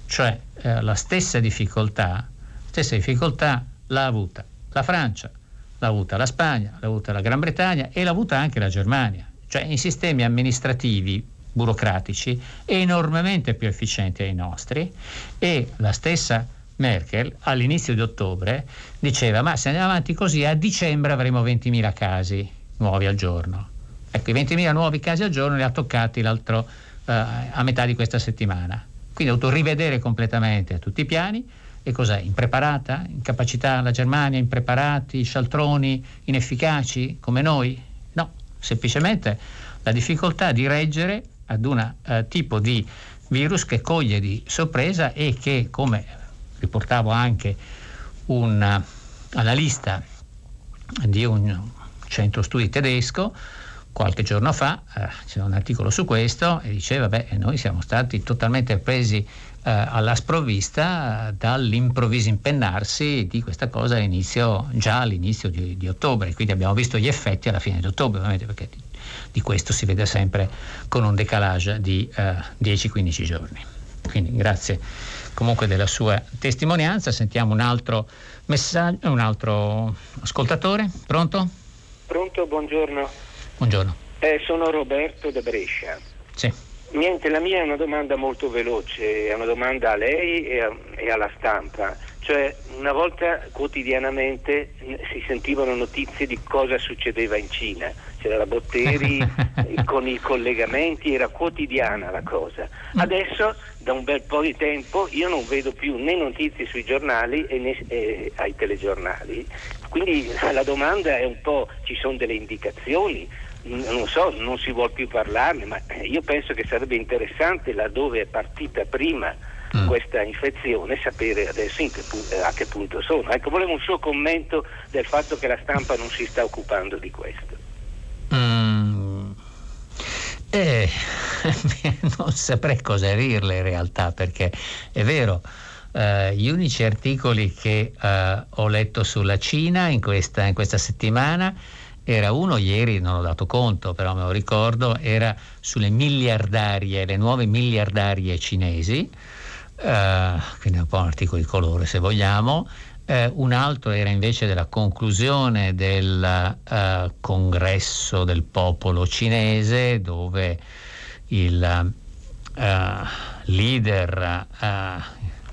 Cioè eh, la stessa difficoltà, stessa difficoltà l'ha avuta la Francia, l'ha avuta la Spagna, l'ha avuta la Gran Bretagna e l'ha avuta anche la Germania. Cioè in sistemi amministrativi burocratici enormemente più efficienti ai nostri e la stessa Merkel all'inizio di ottobre diceva ma se andiamo avanti così a dicembre avremo 20.000 casi nuovi al giorno. Ecco, i 20.000 nuovi casi al giorno li ha toccati l'altro eh, a metà di questa settimana. Quindi ha dovuto rivedere completamente tutti i piani e cos'è? Impreparata? Incapacità la Germania, impreparati, scialtroni, inefficaci come noi? No, semplicemente la difficoltà di reggere ad un uh, tipo di virus che coglie di sorpresa e che, come riportavo anche un analista di un centro studi tedesco, qualche giorno fa eh, c'era un articolo su questo e diceva beh noi siamo stati totalmente presi eh, alla sprovvista dall'improvviso impennarsi di questa cosa all'inizio, già all'inizio di, di, ottobre. Quindi abbiamo visto gli effetti alla fine di ottobre ovviamente perché di, di questo si vede sempre con un decalage di eh, 10-15 giorni. Quindi grazie comunque della sua testimonianza. Sentiamo un altro messaggio un altro ascoltatore. Pronto? Pronto, buongiorno Buongiorno. Eh, sono Roberto da Brescia. Sì. Niente, la mia è una domanda molto veloce, è una domanda a lei e, a, e alla stampa. Cioè, una volta quotidianamente si sentivano notizie di cosa succedeva in Cina. C'era la Botteri con i collegamenti, era quotidiana la cosa. Mm. Adesso, da un bel po' di tempo, io non vedo più né notizie sui giornali né eh, ai telegiornali. Quindi la domanda è un po', ci sono delle indicazioni? Non so, non si vuole più parlarne, ma io penso che sarebbe interessante laddove è partita prima mm. questa infezione sapere adesso che, eh, a che punto sono. Ecco, volevo un suo commento del fatto che la stampa non si sta occupando di questo. Mm. Eh, non saprei cosa dirle in realtà, perché è vero. Uh, gli unici articoli che uh, ho letto sulla Cina in questa, in questa settimana era uno ieri, non ho dato conto, però me lo ricordo, era sulle miliardarie, le nuove miliardarie cinesi, eh, quindi un po' un articolo di colore se vogliamo, eh, un altro era invece della conclusione del uh, congresso del popolo cinese dove il uh, leader, uh,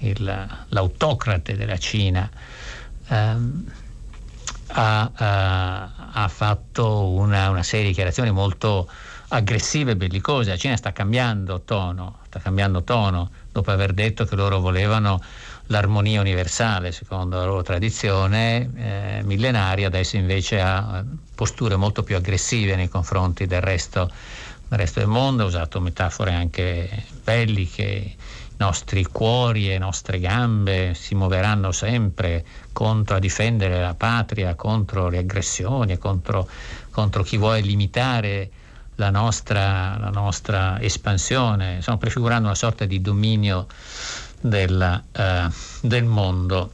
il, l'autocrate della Cina, um, ha, ha, fatto una, una, serie di dichiarazioni molto aggressive e bellicose. La Cina sta cambiando tono, sta cambiando tono dopo aver detto che loro volevano l'armonia universale secondo la loro tradizione eh, millenaria, adesso invece ha posture molto più aggressive nei confronti del resto, del resto del mondo, ha usato metafore anche belliche nostri cuori e nostre gambe si muoveranno sempre contro a difendere la patria, contro le aggressioni, contro, contro chi vuole limitare la nostra, la nostra, espansione. Stiamo prefigurando una sorta di dominio della, uh, del mondo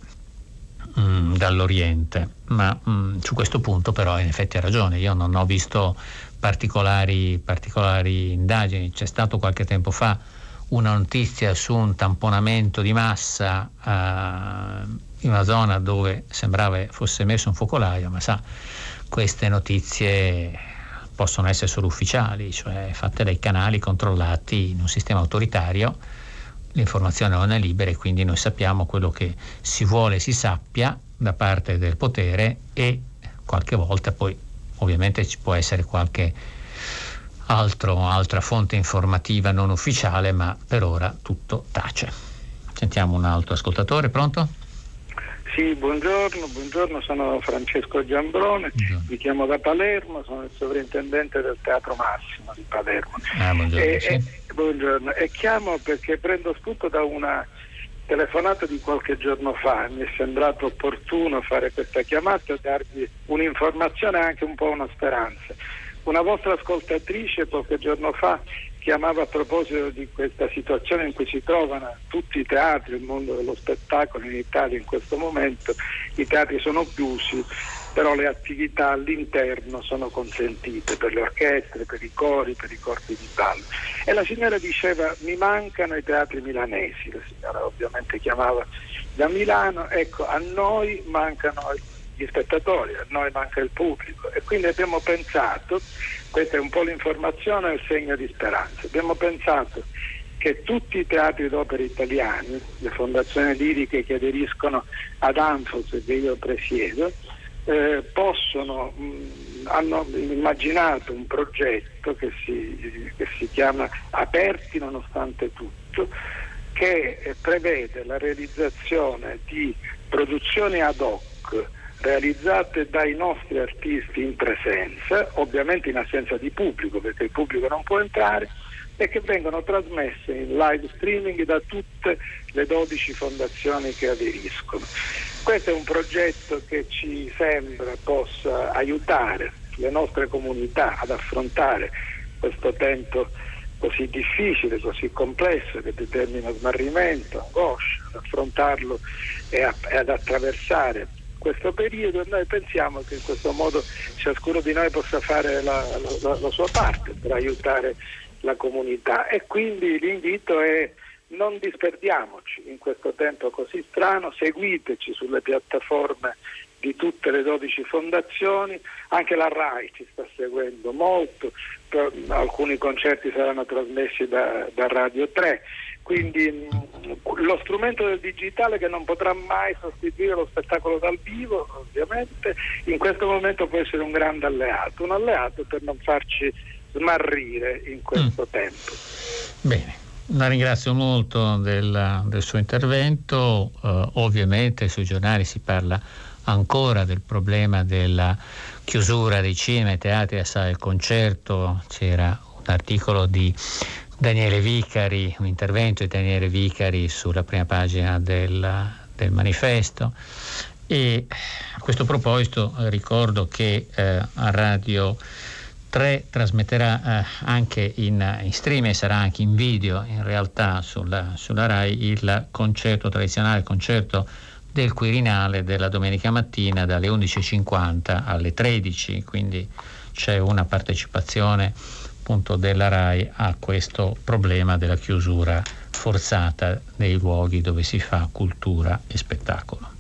um, dall'Oriente. Ma um, su questo punto però in effetti ha ragione, io non ho visto particolari, particolari indagini, c'è stato qualche tempo fa una notizia su un tamponamento di massa eh, in una zona dove sembrava fosse messo un focolaio, ma sa, queste notizie possono essere solo ufficiali, cioè fatte dai canali controllati in un sistema autoritario, l'informazione non è libera e quindi noi sappiamo quello che si vuole si sappia da parte del potere e qualche volta poi ovviamente ci può essere qualche altro, altra fonte informativa non ufficiale, ma per ora tutto tace. Sentiamo un altro ascoltatore, pronto? Sì, buongiorno, buongiorno, sono Francesco Giambrone, buongiorno. vi chiamo da Palermo, sono il sovrintendente del Teatro Massimo di Palermo. Ah, buongiorno, e, sì. e, buongiorno. e chiamo perché prendo spunto da una telefonata di qualche giorno fa, mi è sembrato opportuno fare questa chiamata e darvi un'informazione e anche un po' una speranza. Una vostra ascoltatrice qualche giorno fa chiamava a proposito di questa situazione in cui si trovano tutti i teatri, il mondo dello spettacolo in Italia in questo momento, i teatri sono chiusi, però le attività all'interno sono consentite per le orchestre, per i cori, per i corpi di ballo. E la signora diceva mi mancano i teatri milanesi, la signora ovviamente chiamava da Milano, ecco a noi mancano gli spettatori, a noi manca il pubblico. E quindi abbiamo pensato, questa è un po' l'informazione e il segno di speranza, abbiamo pensato che tutti i teatri d'opera italiani, le fondazioni liriche che aderiscono ad Anfos che io presiedo, eh, possono, mh, hanno immaginato un progetto che si, che si chiama Aperti nonostante tutto, che prevede la realizzazione di produzioni ad hoc realizzate dai nostri artisti in presenza, ovviamente in assenza di pubblico perché il pubblico non può entrare, e che vengono trasmesse in live streaming da tutte le 12 fondazioni che aderiscono. Questo è un progetto che ci sembra possa aiutare le nostre comunità ad affrontare questo tempo così difficile, così complesso, che determina smarrimento, angoscia, ad affrontarlo e, a, e ad attraversare questo periodo e noi pensiamo che in questo modo ciascuno di noi possa fare la, la, la sua parte per aiutare la comunità. E quindi l'invito è non disperdiamoci in questo tempo così strano, seguiteci sulle piattaforme di tutte le 12 fondazioni, anche la RAI ci sta seguendo molto, alcuni concerti saranno trasmessi da, da Radio 3, quindi mh, lo strumento del digitale che non potrà mai sostituire lo spettacolo dal vivo, ovviamente, in questo momento può essere un grande alleato, un alleato per non farci smarrire in questo mm. tempo. Bene. La ringrazio molto del, del suo intervento, uh, ovviamente sui giornali si parla ancora del problema della chiusura dei cinema, e teatri, a sala del concerto, c'era un articolo di Daniele Vicari, un intervento di Daniele Vicari sulla prima pagina del, del manifesto. E a questo proposito ricordo che eh, a Radio 3 trasmetterà eh, anche in, in, stream e sarà anche in video in realtà sulla, sulla RAI il concerto tradizionale, il concerto del Quirinale della domenica mattina dalle 11.50 alle 13, quindi c'è una partecipazione appunto della RAI a questo problema della chiusura forzata dei luoghi dove si fa cultura e spettacolo.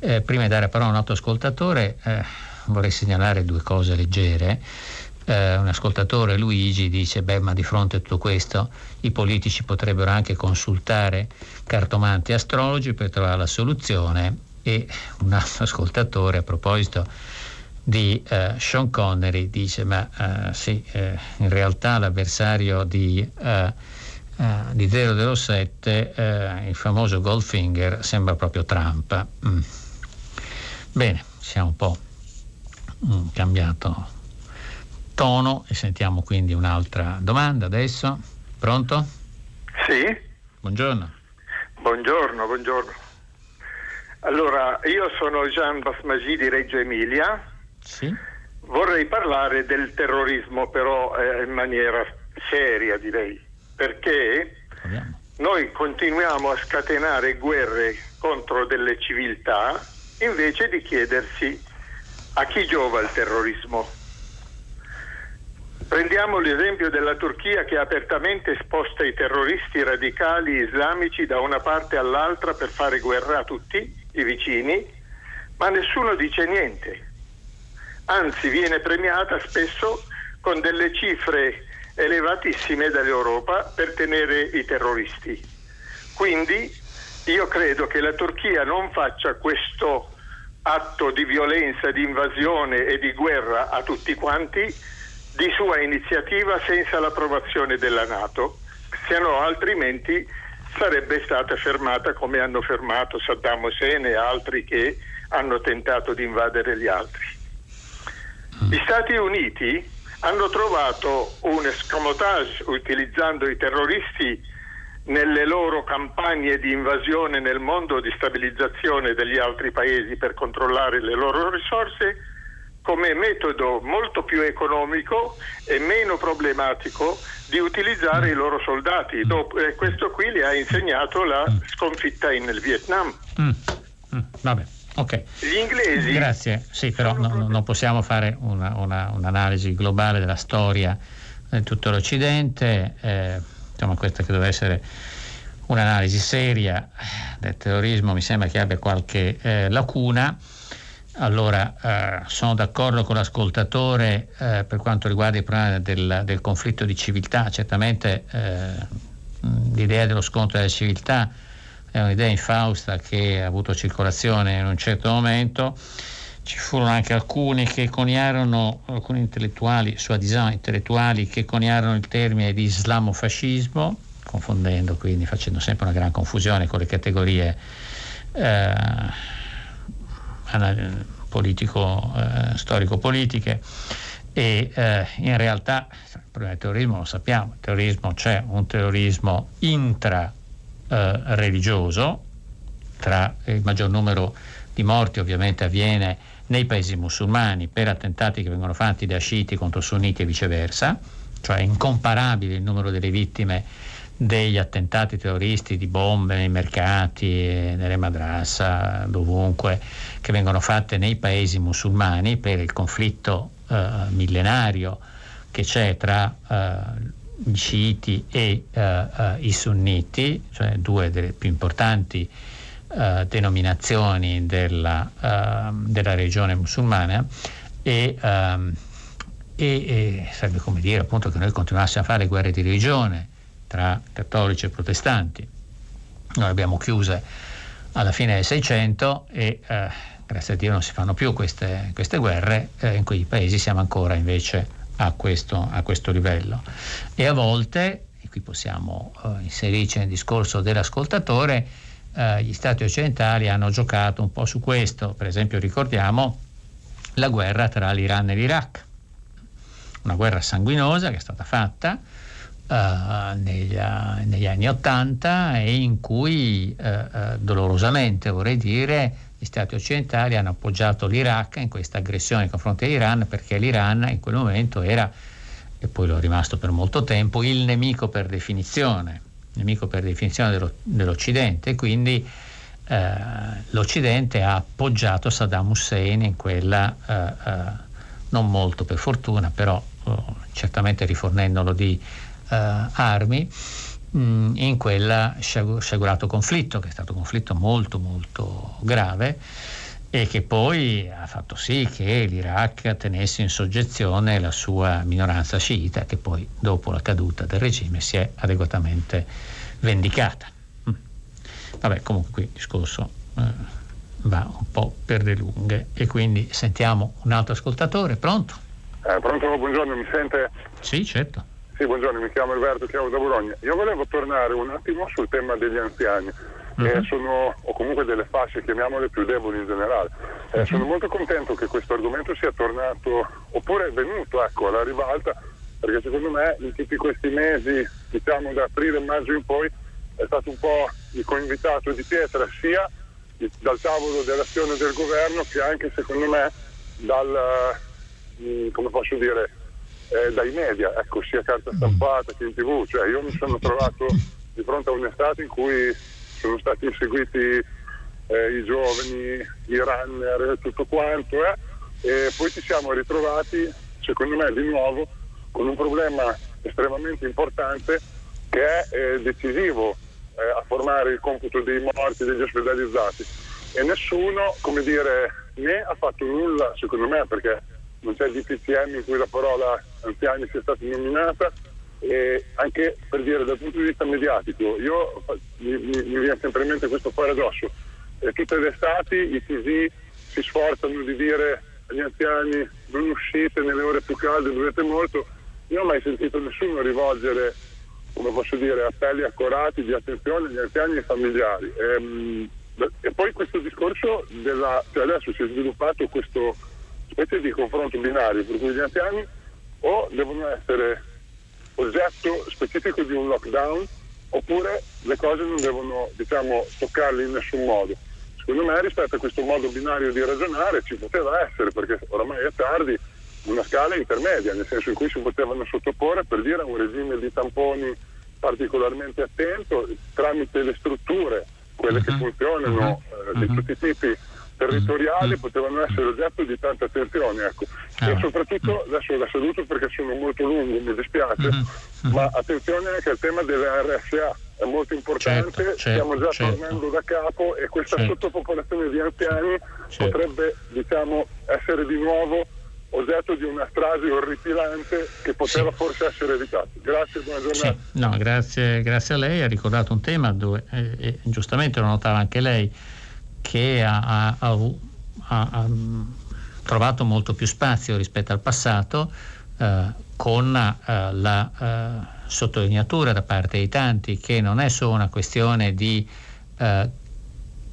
Eh, prima di dare la parola a un altro ascoltatore eh, vorrei segnalare due cose leggere eh, un ascoltatore, Luigi, dice, beh, ma di fronte a tutto questo i politici potrebbero anche consultare cartomanti astrologi per trovare la soluzione e un altro ascoltatore a proposito di eh, Sean Connery dice, ma eh, sì, eh, in realtà l'avversario di, eh, di 007, il famoso Goldfinger, sembra proprio Trump. Mm. Bene, siamo un po' mm, cambiato tono e sentiamo quindi un'altra domanda adesso. Pronto? Sì. Buongiorno. Buongiorno, buongiorno. Allora, io sono Jean Basmagi di Reggio Emilia. Sì. Vorrei parlare del terrorismo però eh, in maniera seria direi, perché Proviamo. noi continuiamo a scatenare guerre contro delle civiltà invece di chiedersi a chi giova il terrorismo. Prendiamo l'esempio della Turchia che apertamente sposta i terroristi radicali islamici da una parte all'altra per fare guerra a tutti i vicini, ma nessuno dice niente. Anzi, viene premiata spesso con delle cifre elevatissime dall'Europa per tenere i terroristi. Quindi io credo che la Turchia non faccia questo atto di violenza, di invasione e di guerra a tutti quanti di sua iniziativa senza l'approvazione della Nato, se no altrimenti sarebbe stata fermata come hanno fermato Saddam Hussein e altri che hanno tentato di invadere gli altri. Gli Stati Uniti hanno trovato un escamotage utilizzando i terroristi nelle loro campagne di invasione nel mondo, di stabilizzazione degli altri paesi per controllare le loro risorse come metodo molto più economico e meno problematico di utilizzare i loro soldati. Dopo, eh, questo qui le ha insegnato la sconfitta in Vietnam. Mm. Mm. Vabbè. Ok. Gli inglesi. Grazie, sì, però no, non possiamo fare una, una, un'analisi globale della storia di tutto l'Occidente. Eh, insomma, questa che deve essere un'analisi seria del terrorismo mi sembra che abbia qualche eh, lacuna. allora, eh, sono d'accordo con l'ascoltatore eh, per quanto riguarda il problema del, del conflitto di civiltà. Certamente eh, l'idea dello scontro della civiltà è un'idea infausta che ha avuto circolazione in un certo momento. Ci furono anche alcuni che coniarono, alcuni intellettuali, sua design intellettuali, che coniarono il termine di islamofascismo, confondendo quindi, facendo sempre una gran confusione con le categorie eh, politico, eh, storico-politiche e eh, in realtà il problema del terrorismo lo sappiamo, il terrorismo c'è un terrorismo intra-religioso, eh, tra il maggior numero di morti ovviamente avviene nei paesi musulmani per attentati che vengono fatti da sciiti contro sunniti e viceversa, cioè è incomparabile il numero delle vittime degli attentati terroristi di bombe nei mercati, nelle madrassa, dovunque, che vengono fatte nei paesi musulmani per il conflitto eh, millenario che c'è tra eh, sciiti e eh, eh i sunniti, cioè due delle più importanti eh, denominazioni della, della, regione musulmana e, ehm, e, e sarebbe come dire appunto che noi continuassimo a fare guerre di religione tra cattolici e protestanti. Noi abbiamo chiuse alla fine del Seicento e eh, grazie a Dio non si fanno più queste, queste guerre, eh, in quei paesi siamo ancora invece a questo, a questo livello. E a volte, e qui possiamo eh, inserirci nel discorso dell'ascoltatore, eh, gli stati occidentali hanno giocato un po' su questo, per esempio ricordiamo la guerra tra l'Iran e l'Iraq, una guerra sanguinosa che è stata fatta Uh, negli, uh, negli, anni Ottanta e in cui uh, dolorosamente vorrei dire gli stati occidentali hanno appoggiato l'Iraq in questa aggressione nei confronti dell'Iran perché l'Iran in quel momento era e poi lo è rimasto per molto tempo il nemico per definizione nemico per definizione dello, dell'Occidente. Quindi l'Occidente ha appoggiato Saddam Hussein in quella non molto per fortuna però certamente rifornendolo di eh, armi mh, mm, in quel sciagurato conflitto, che è stato un conflitto molto molto grave e che poi ha fatto sì che l'Iraq tenesse in soggezione la sua minoranza sciita che poi dopo la caduta del regime si è adeguatamente vendicata. Mm. Vabbè, comunque qui il discorso eh, va un po' per le lunghe e quindi sentiamo un altro ascoltatore, pronto? Eh, pronto, buongiorno, mi sente? Sì, certo. Sì, buongiorno, mi chiamo Alberto, chiamo da Bologna. Io volevo tornare un attimo sul tema degli anziani. Eh, sono, o comunque delle fasce, chiamiamole più deboli in generale. Eh, uh-huh. Sono molto contento che questo argomento sia tornato, oppure è venuto ecco, alla ribalta, perché secondo me in tutti questi mesi, diciamo da aprile e maggio in poi, è stato un po' il coinvitato di pietra sia dal tavolo dell'azione del governo che anche secondo me dal, mm, come posso dire, eh, dai media, ecco, sia carta stampata che in tv. Cioè, io mi sono trovato di fronte a un'estate in cui sono stati inseguiti eh, i giovani, i runner, tutto quanto, eh, e poi ci siamo ritrovati, secondo me, di nuovo con un problema estremamente importante che è eh, decisivo eh, a formare il computo dei morti, degli ospedalizzati. E nessuno, come dire, né ha fatto nulla, secondo me, perché non c'è DPCM in cui la parola anziani sia stata nominata e anche per dire dal punto di vista mediatico io mi, mi, mi viene sempre in mente questo paradosso. Eh, tutte le estati i TV si sforzano di dire agli anziani non uscite nelle ore più calde dovete molto. Io non ho mai sentito nessuno rivolgere come posso dire appelli accorati di attenzione agli anziani e ai familiari. Ehm, e poi questo discorso della, cioè adesso si è sviluppato questo specie di confronto binario per cui gli anziani o devono essere oggetto specifico di un lockdown oppure le cose non devono diciamo, toccarli in nessun modo. Secondo me rispetto a questo modo binario di ragionare ci poteva essere, perché oramai è tardi, una scala intermedia, nel senso in cui si potevano sottoporre per dire a un regime di tamponi particolarmente attento tramite le strutture, quelle uh-huh. che mhm. funzionano uh-huh. eh, di mhm. tutti i tipi territoriali mm. potevano essere oggetto di tanta attenzione. Ecco. Ah. E soprattutto, mm. adesso la saluto perché sono molto lungo, mi dispiace, mm-hmm. ma attenzione anche al tema delle RSA. è molto importante, certo, certo, stiamo già certo. tornando da capo e questa Certo. sottopopolazione di anziani potrebbe diciamo, essere di nuovo oggetto di una strage orripilante che poteva forse essere evitata. Grazie, buona giornata. Sì, no, grazie, grazie a lei. Ha ricordato un tema dove, eh, eh, giustamente lo notava anche lei, che ha, ha- ha mm, trovato molto più spazio rispetto al passato, eh, con eh, la eh, sottolineatura da parte di tanti che non è solo una questione di eh,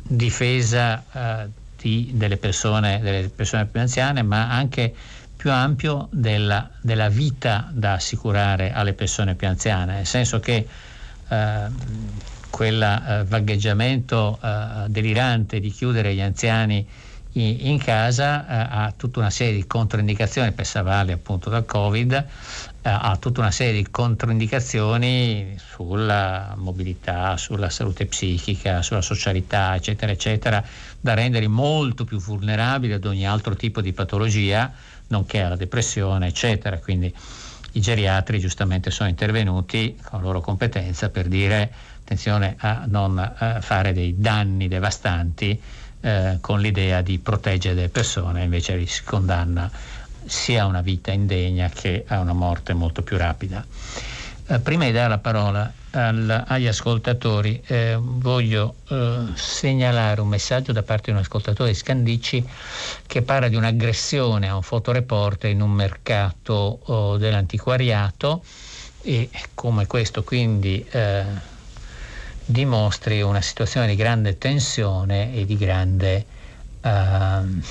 difesa eh, di- delle, persone, delle persone più anziane, ma anche più ampio della, della vita da assicurare alle persone più anziane, nel senso che eh, quel eh, vagheggiamento eh, delirante di chiudere gli anziani in casa eh, ha tutta una serie di controindicazioni per salvarli appunto dal Covid, ha tutta una serie di controindicazioni sulla mobilità, sulla salute psichica, sulla socialità, eccetera, eccetera, da renderli molto più vulnerabili ad ogni altro tipo di patologia, nonché alla depressione, eccetera. Quindi i geriatri giustamente sono intervenuti con la loro competenza per dire attenzione a non eh, fare dei danni devastanti eh, con l'idea di proteggere le persone, invece si condanna sia a una vita indegna che a una morte molto più rapida. Eh, prima di dare la parola al- agli ascoltatori, eh, voglio eh, segnalare un messaggio da parte di un ascoltatore di Scandicci che parla di un'aggressione a un fotoreporter in un mercato oh, dell'antiquariato e come questo quindi eh, dimostri una situazione di grande tensione e di grande ehm,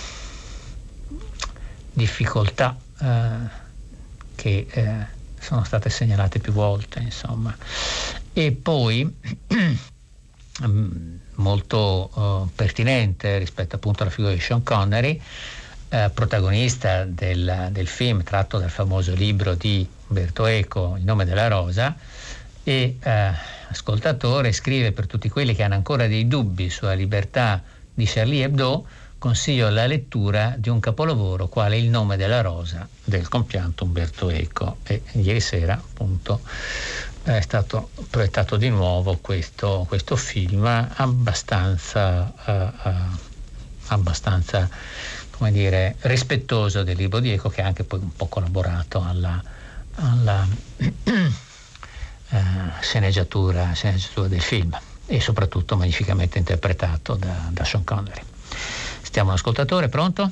difficoltà eh, che eh, sono state segnalate più volte, insomma. E poi mm, molto eh, pertinente rispetto appunto alla figura di Sean Connery, eh, protagonista del, del film tratto dal famoso libro di Umberto Eco, Il nome della rosa, e eh, ascoltatore scrive per tutti quelli che hanno ancora dei dubbi sulla libertà di Charlie Hebdo, consiglio la lettura di un capolavoro quale Il nome della rosa del compianto Umberto Eco. E ieri sera appunto è stato proiettato di nuovo questo, questo film abbastanza, eh, eh, abbastanza come dire, rispettoso del libro di Eco che ha anche poi un po' collaborato alla, alla eh, sceneggiatura, sceneggiatura del film e soprattutto magnificamente interpretato da, da Sean Connery. Stiamo all'ascoltatore, pronto?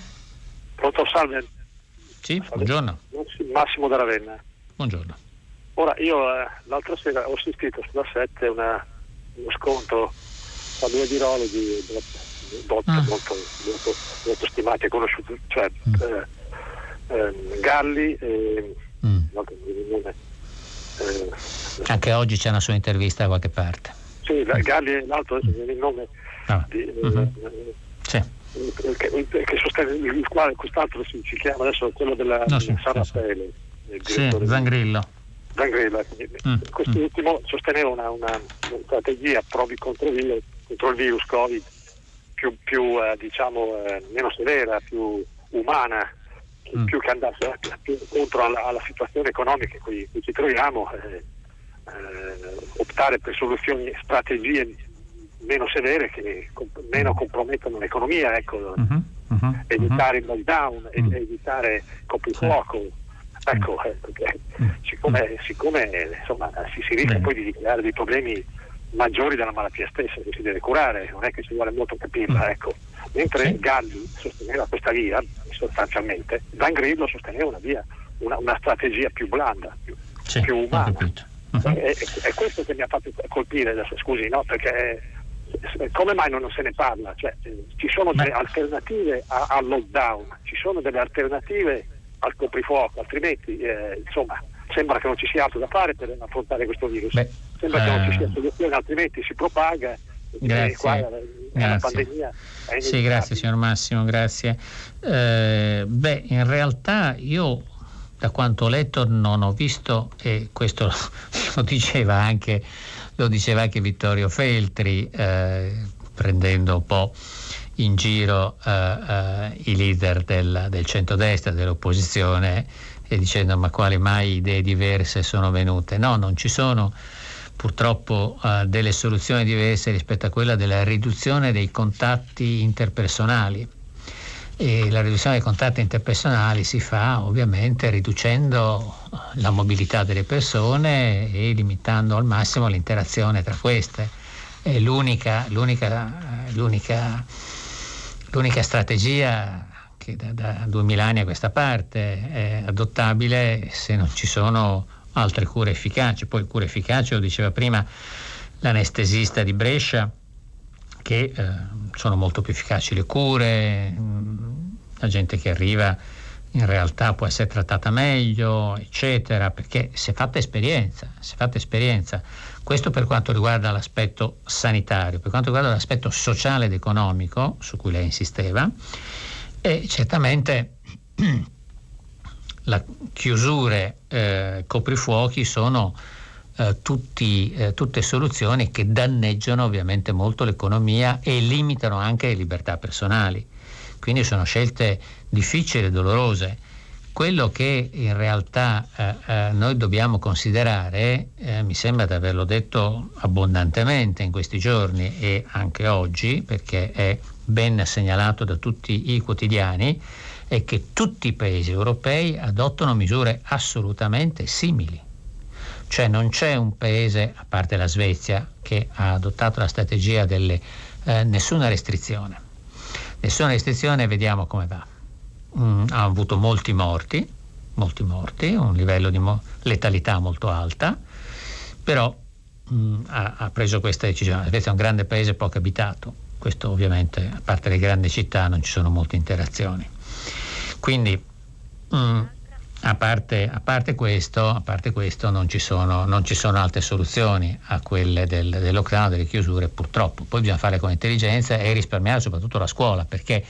Pronto, salve. Sì, buongiorno. Massimo da Ravenna. Buongiorno. Ora, io eh, l'altra sera ho assistito sulla 7 una, uno scontro tra due virologi molto, Ah. molto, molto, molto stimati e conosciuti, cioè eh, ehm, Galli e Mm. Eh, Anche oggi c'è una sua intervista da qualche parte. sì, la- Galli e l'altro viene il nome Ah, di, eh, mhm. eh, Sì. che, che sostiene il quale quest'altro si, si chiama adesso quello della No, sì, San sì, sì. Di- Zangrillo. Zangrella. Mm, Quest'ultimo sosteneva una, una- una strategia provi contro il virus, contro il virus Covid più, più, eh, diciamo eh, meno severa, più umana, Mm. più che andasse a- più incontro alla, alla situazione economica in cui, cui ci troviamo, eh, eh, optare per soluzioni, strategie meno severe che comp- meno compromettono l'economia, ecco, Mhm, mhm, evitare il lockdown, e- Mm. evitare coprifuoco. Ecco, eh, perché siccome, siccome, eh, insomma, si, si rischia Mm. Poi di creare dei problemi maggiori della malattia stessa che si deve curare, non è che ci vuole molto capirla. Mm. Ecco. Mentre Sì. Galli sosteneva questa via, sostanzialmente, Zangrillo sosteneva una via, una, una strategia più blanda, più, Sì, più umana. Mhm. È, è- questo che mi ha fatto colpire adesso, scusi, no? Perché eh, come mai non se ne parla? Cioè, eh, ci sono delle alternative a- al lockdown, ci sono delle alternative al coprifuoco, altrimenti eh, insomma sembra che non ci sia altro da fare per affrontare questo virus. Beh, sembra che non ci eh, sia soluzione, altrimenti si propaga. e Grazie. qua, eh, una Grazie. pandemia. Sì, grazie signor Massimo, grazie. Eh, beh, in realtà io da quanto ho letto non ho visto, e questo lo diceva anche, lo diceva anche Vittorio Feltri, eh, prendendo un po' in giro eh, eh, i leader del, del centrodestra, dell'opposizione, e dicendo ma quali mai idee diverse sono venute. No, non ci sono purtroppo uh, delle soluzioni diverse rispetto a quella della riduzione dei contatti interpersonali. E la riduzione dei contatti interpersonali si fa ovviamente riducendo la mobilità delle persone e limitando al massimo l'interazione tra queste. È l'unica, l'unica, l'unica, l'unica strategia che da, da 2000 anni a questa parte è adottabile se non ci sono altre cure efficaci. Poi cure efficaci, lo diceva prima l'anestesista di Brescia, che eh, sono molto più efficaci le cure, mm, la gente che arriva in realtà può essere trattata meglio, eccetera, perché si è fatta esperienza, si è fatta esperienza. Questo per quanto riguarda l'aspetto sanitario, per quanto riguarda l'aspetto sociale ed economico, su cui lei insisteva, e certamente le chiusure, eh, coprifuochi sono eh, tutti, eh, tutte soluzioni che danneggiano ovviamente molto l'economia e limitano anche le libertà personali. Quindi sono scelte difficili e dolorose. Quello che in realtà eh, eh, noi dobbiamo considerare, eh, mi sembra di averlo detto abbondantemente in questi giorni e anche oggi, perché è ben segnalato da tutti i quotidiani, è che tutti i paesi europei adottano misure assolutamente simili. Cioè non c'è un paese, a parte la Svezia, che ha adottato la strategia delle eh, nessuna restrizione. Nessuna restrizione, vediamo come va. Mm, ha avuto molti morti, molti morti, un livello di mo- letalità molto alta, però mm, ha, ha, preso questa decisione. La Svezia è un grande paese poco abitato, questo ovviamente a parte le grandi città non ci sono molte interazioni. Quindi mm, a, parte, a, parte questo, a, parte, questo, non ci, sono, non ci sono altre soluzioni a quelle del, del, lockdown, delle chiusure purtroppo. Poi bisogna fare con intelligenza e risparmiare soprattutto la scuola perché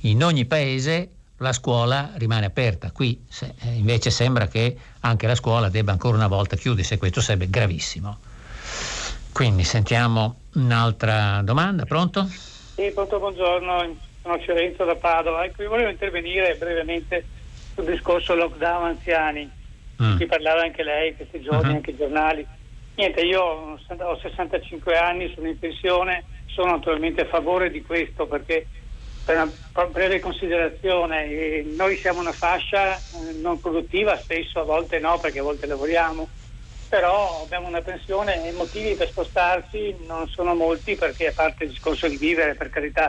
in ogni paese la scuola rimane aperta. Qui se, eh, invece sembra che anche la scuola debba ancora una volta chiudersi e questo sarebbe gravissimo. Quindi sentiamo un'altra domanda, pronto? Sì, pronto, buongiorno, sono Fiorenzo da Padova. Ecco, io volevo intervenire brevemente sul discorso lockdown anziani, mm. di parlava anche lei questi giorni, uh-huh. anche i giornali. Niente, io ho 65 anni, sono in pensione, sono naturalmente a favore di questo perché per una breve considerazione, eh, noi siamo una fascia eh, non produttiva, spesso a volte no perché a volte lavoriamo però abbiamo una pensione e i motivi per spostarsi non sono molti perché a parte il discorso di vivere per carità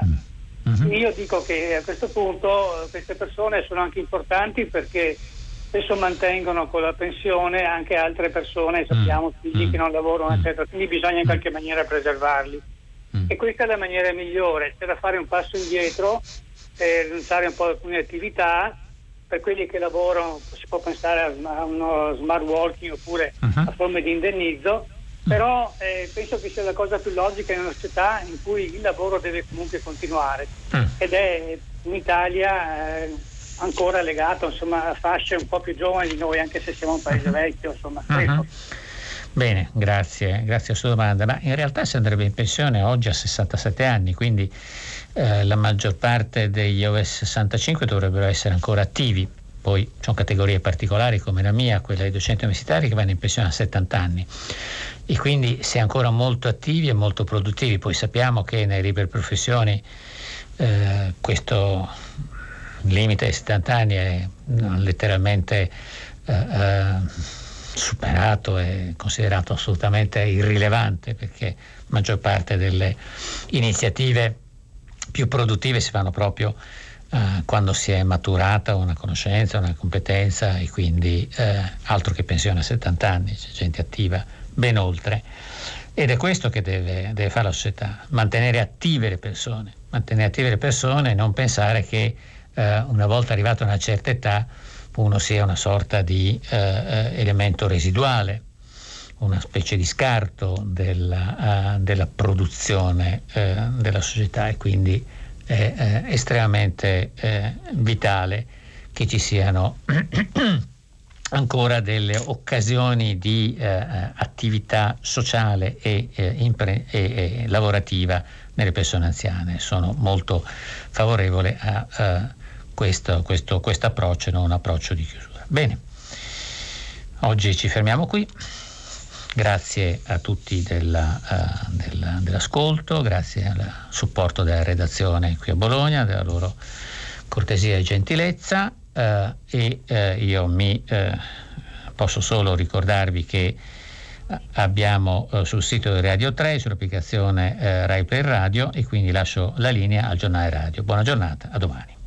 uh-huh. io dico che a questo punto queste persone sono anche importanti perché spesso mantengono con la pensione anche altre persone sappiamo uh-huh. figli che non lavorano eccetera quindi bisogna in qualche maniera preservarli e questa è la maniera migliore c'è da fare un passo indietro per rinunciare un po' ad alcune attività per quelli che lavorano si può pensare a uno smart working oppure uh-huh. a forme di indennizzo, però eh, penso che sia la cosa più logica in una società in cui il lavoro deve comunque continuare uh-huh. ed è in Italia eh, ancora legato insomma, a fasce un po' più giovani di noi, anche se siamo un paese uh-huh. vecchio. Insomma, Bene, grazie, grazie a sua domanda, ma in realtà si andrebbe in pensione oggi a 67 anni, quindi eh, la maggior parte degli OS 65 dovrebbero essere ancora attivi. Poi ci sono categorie particolari come la mia, quella dei docenti universitari, che vanno in pensione a 70 anni e quindi si è ancora molto attivi e molto produttivi. Poi sappiamo che nelle libere professioni eh, questo limite ai 70 anni è letteralmente eh, eh, superato e considerato assolutamente irrilevante perché la maggior parte delle iniziative più produttive si fanno proprio eh, quando si è maturata una conoscenza, una competenza e quindi eh, altro che pensione a 70 anni, c'è gente attiva ben oltre. Ed è questo che deve, deve fare la società, mantenere attive le persone, mantenere attive le persone e non pensare che eh, una volta arrivato a una certa età uno sia una sorta di eh, eh, elemento residuale, una specie di scarto della, uh, della produzione uh, della società e quindi è uh, estremamente vitale che ci siano ancora delle occasioni di attività sociale e, impre- e, e, lavorativa nelle persone anziane. Sono molto favorevole a questo, questo, questo approccio non un approccio di chiusura. Bene, oggi ci fermiamo qui Grazie a tutti della, uh, della, dell'ascolto, grazie al supporto della redazione qui a Bologna, della loro cortesia e gentilezza uh, e uh, io mi posso solo ricordarvi che abbiamo sul sito di Radio 3, sull'applicazione Rai Play Radio e quindi lascio la linea al giornale radio. Buona giornata, a domani.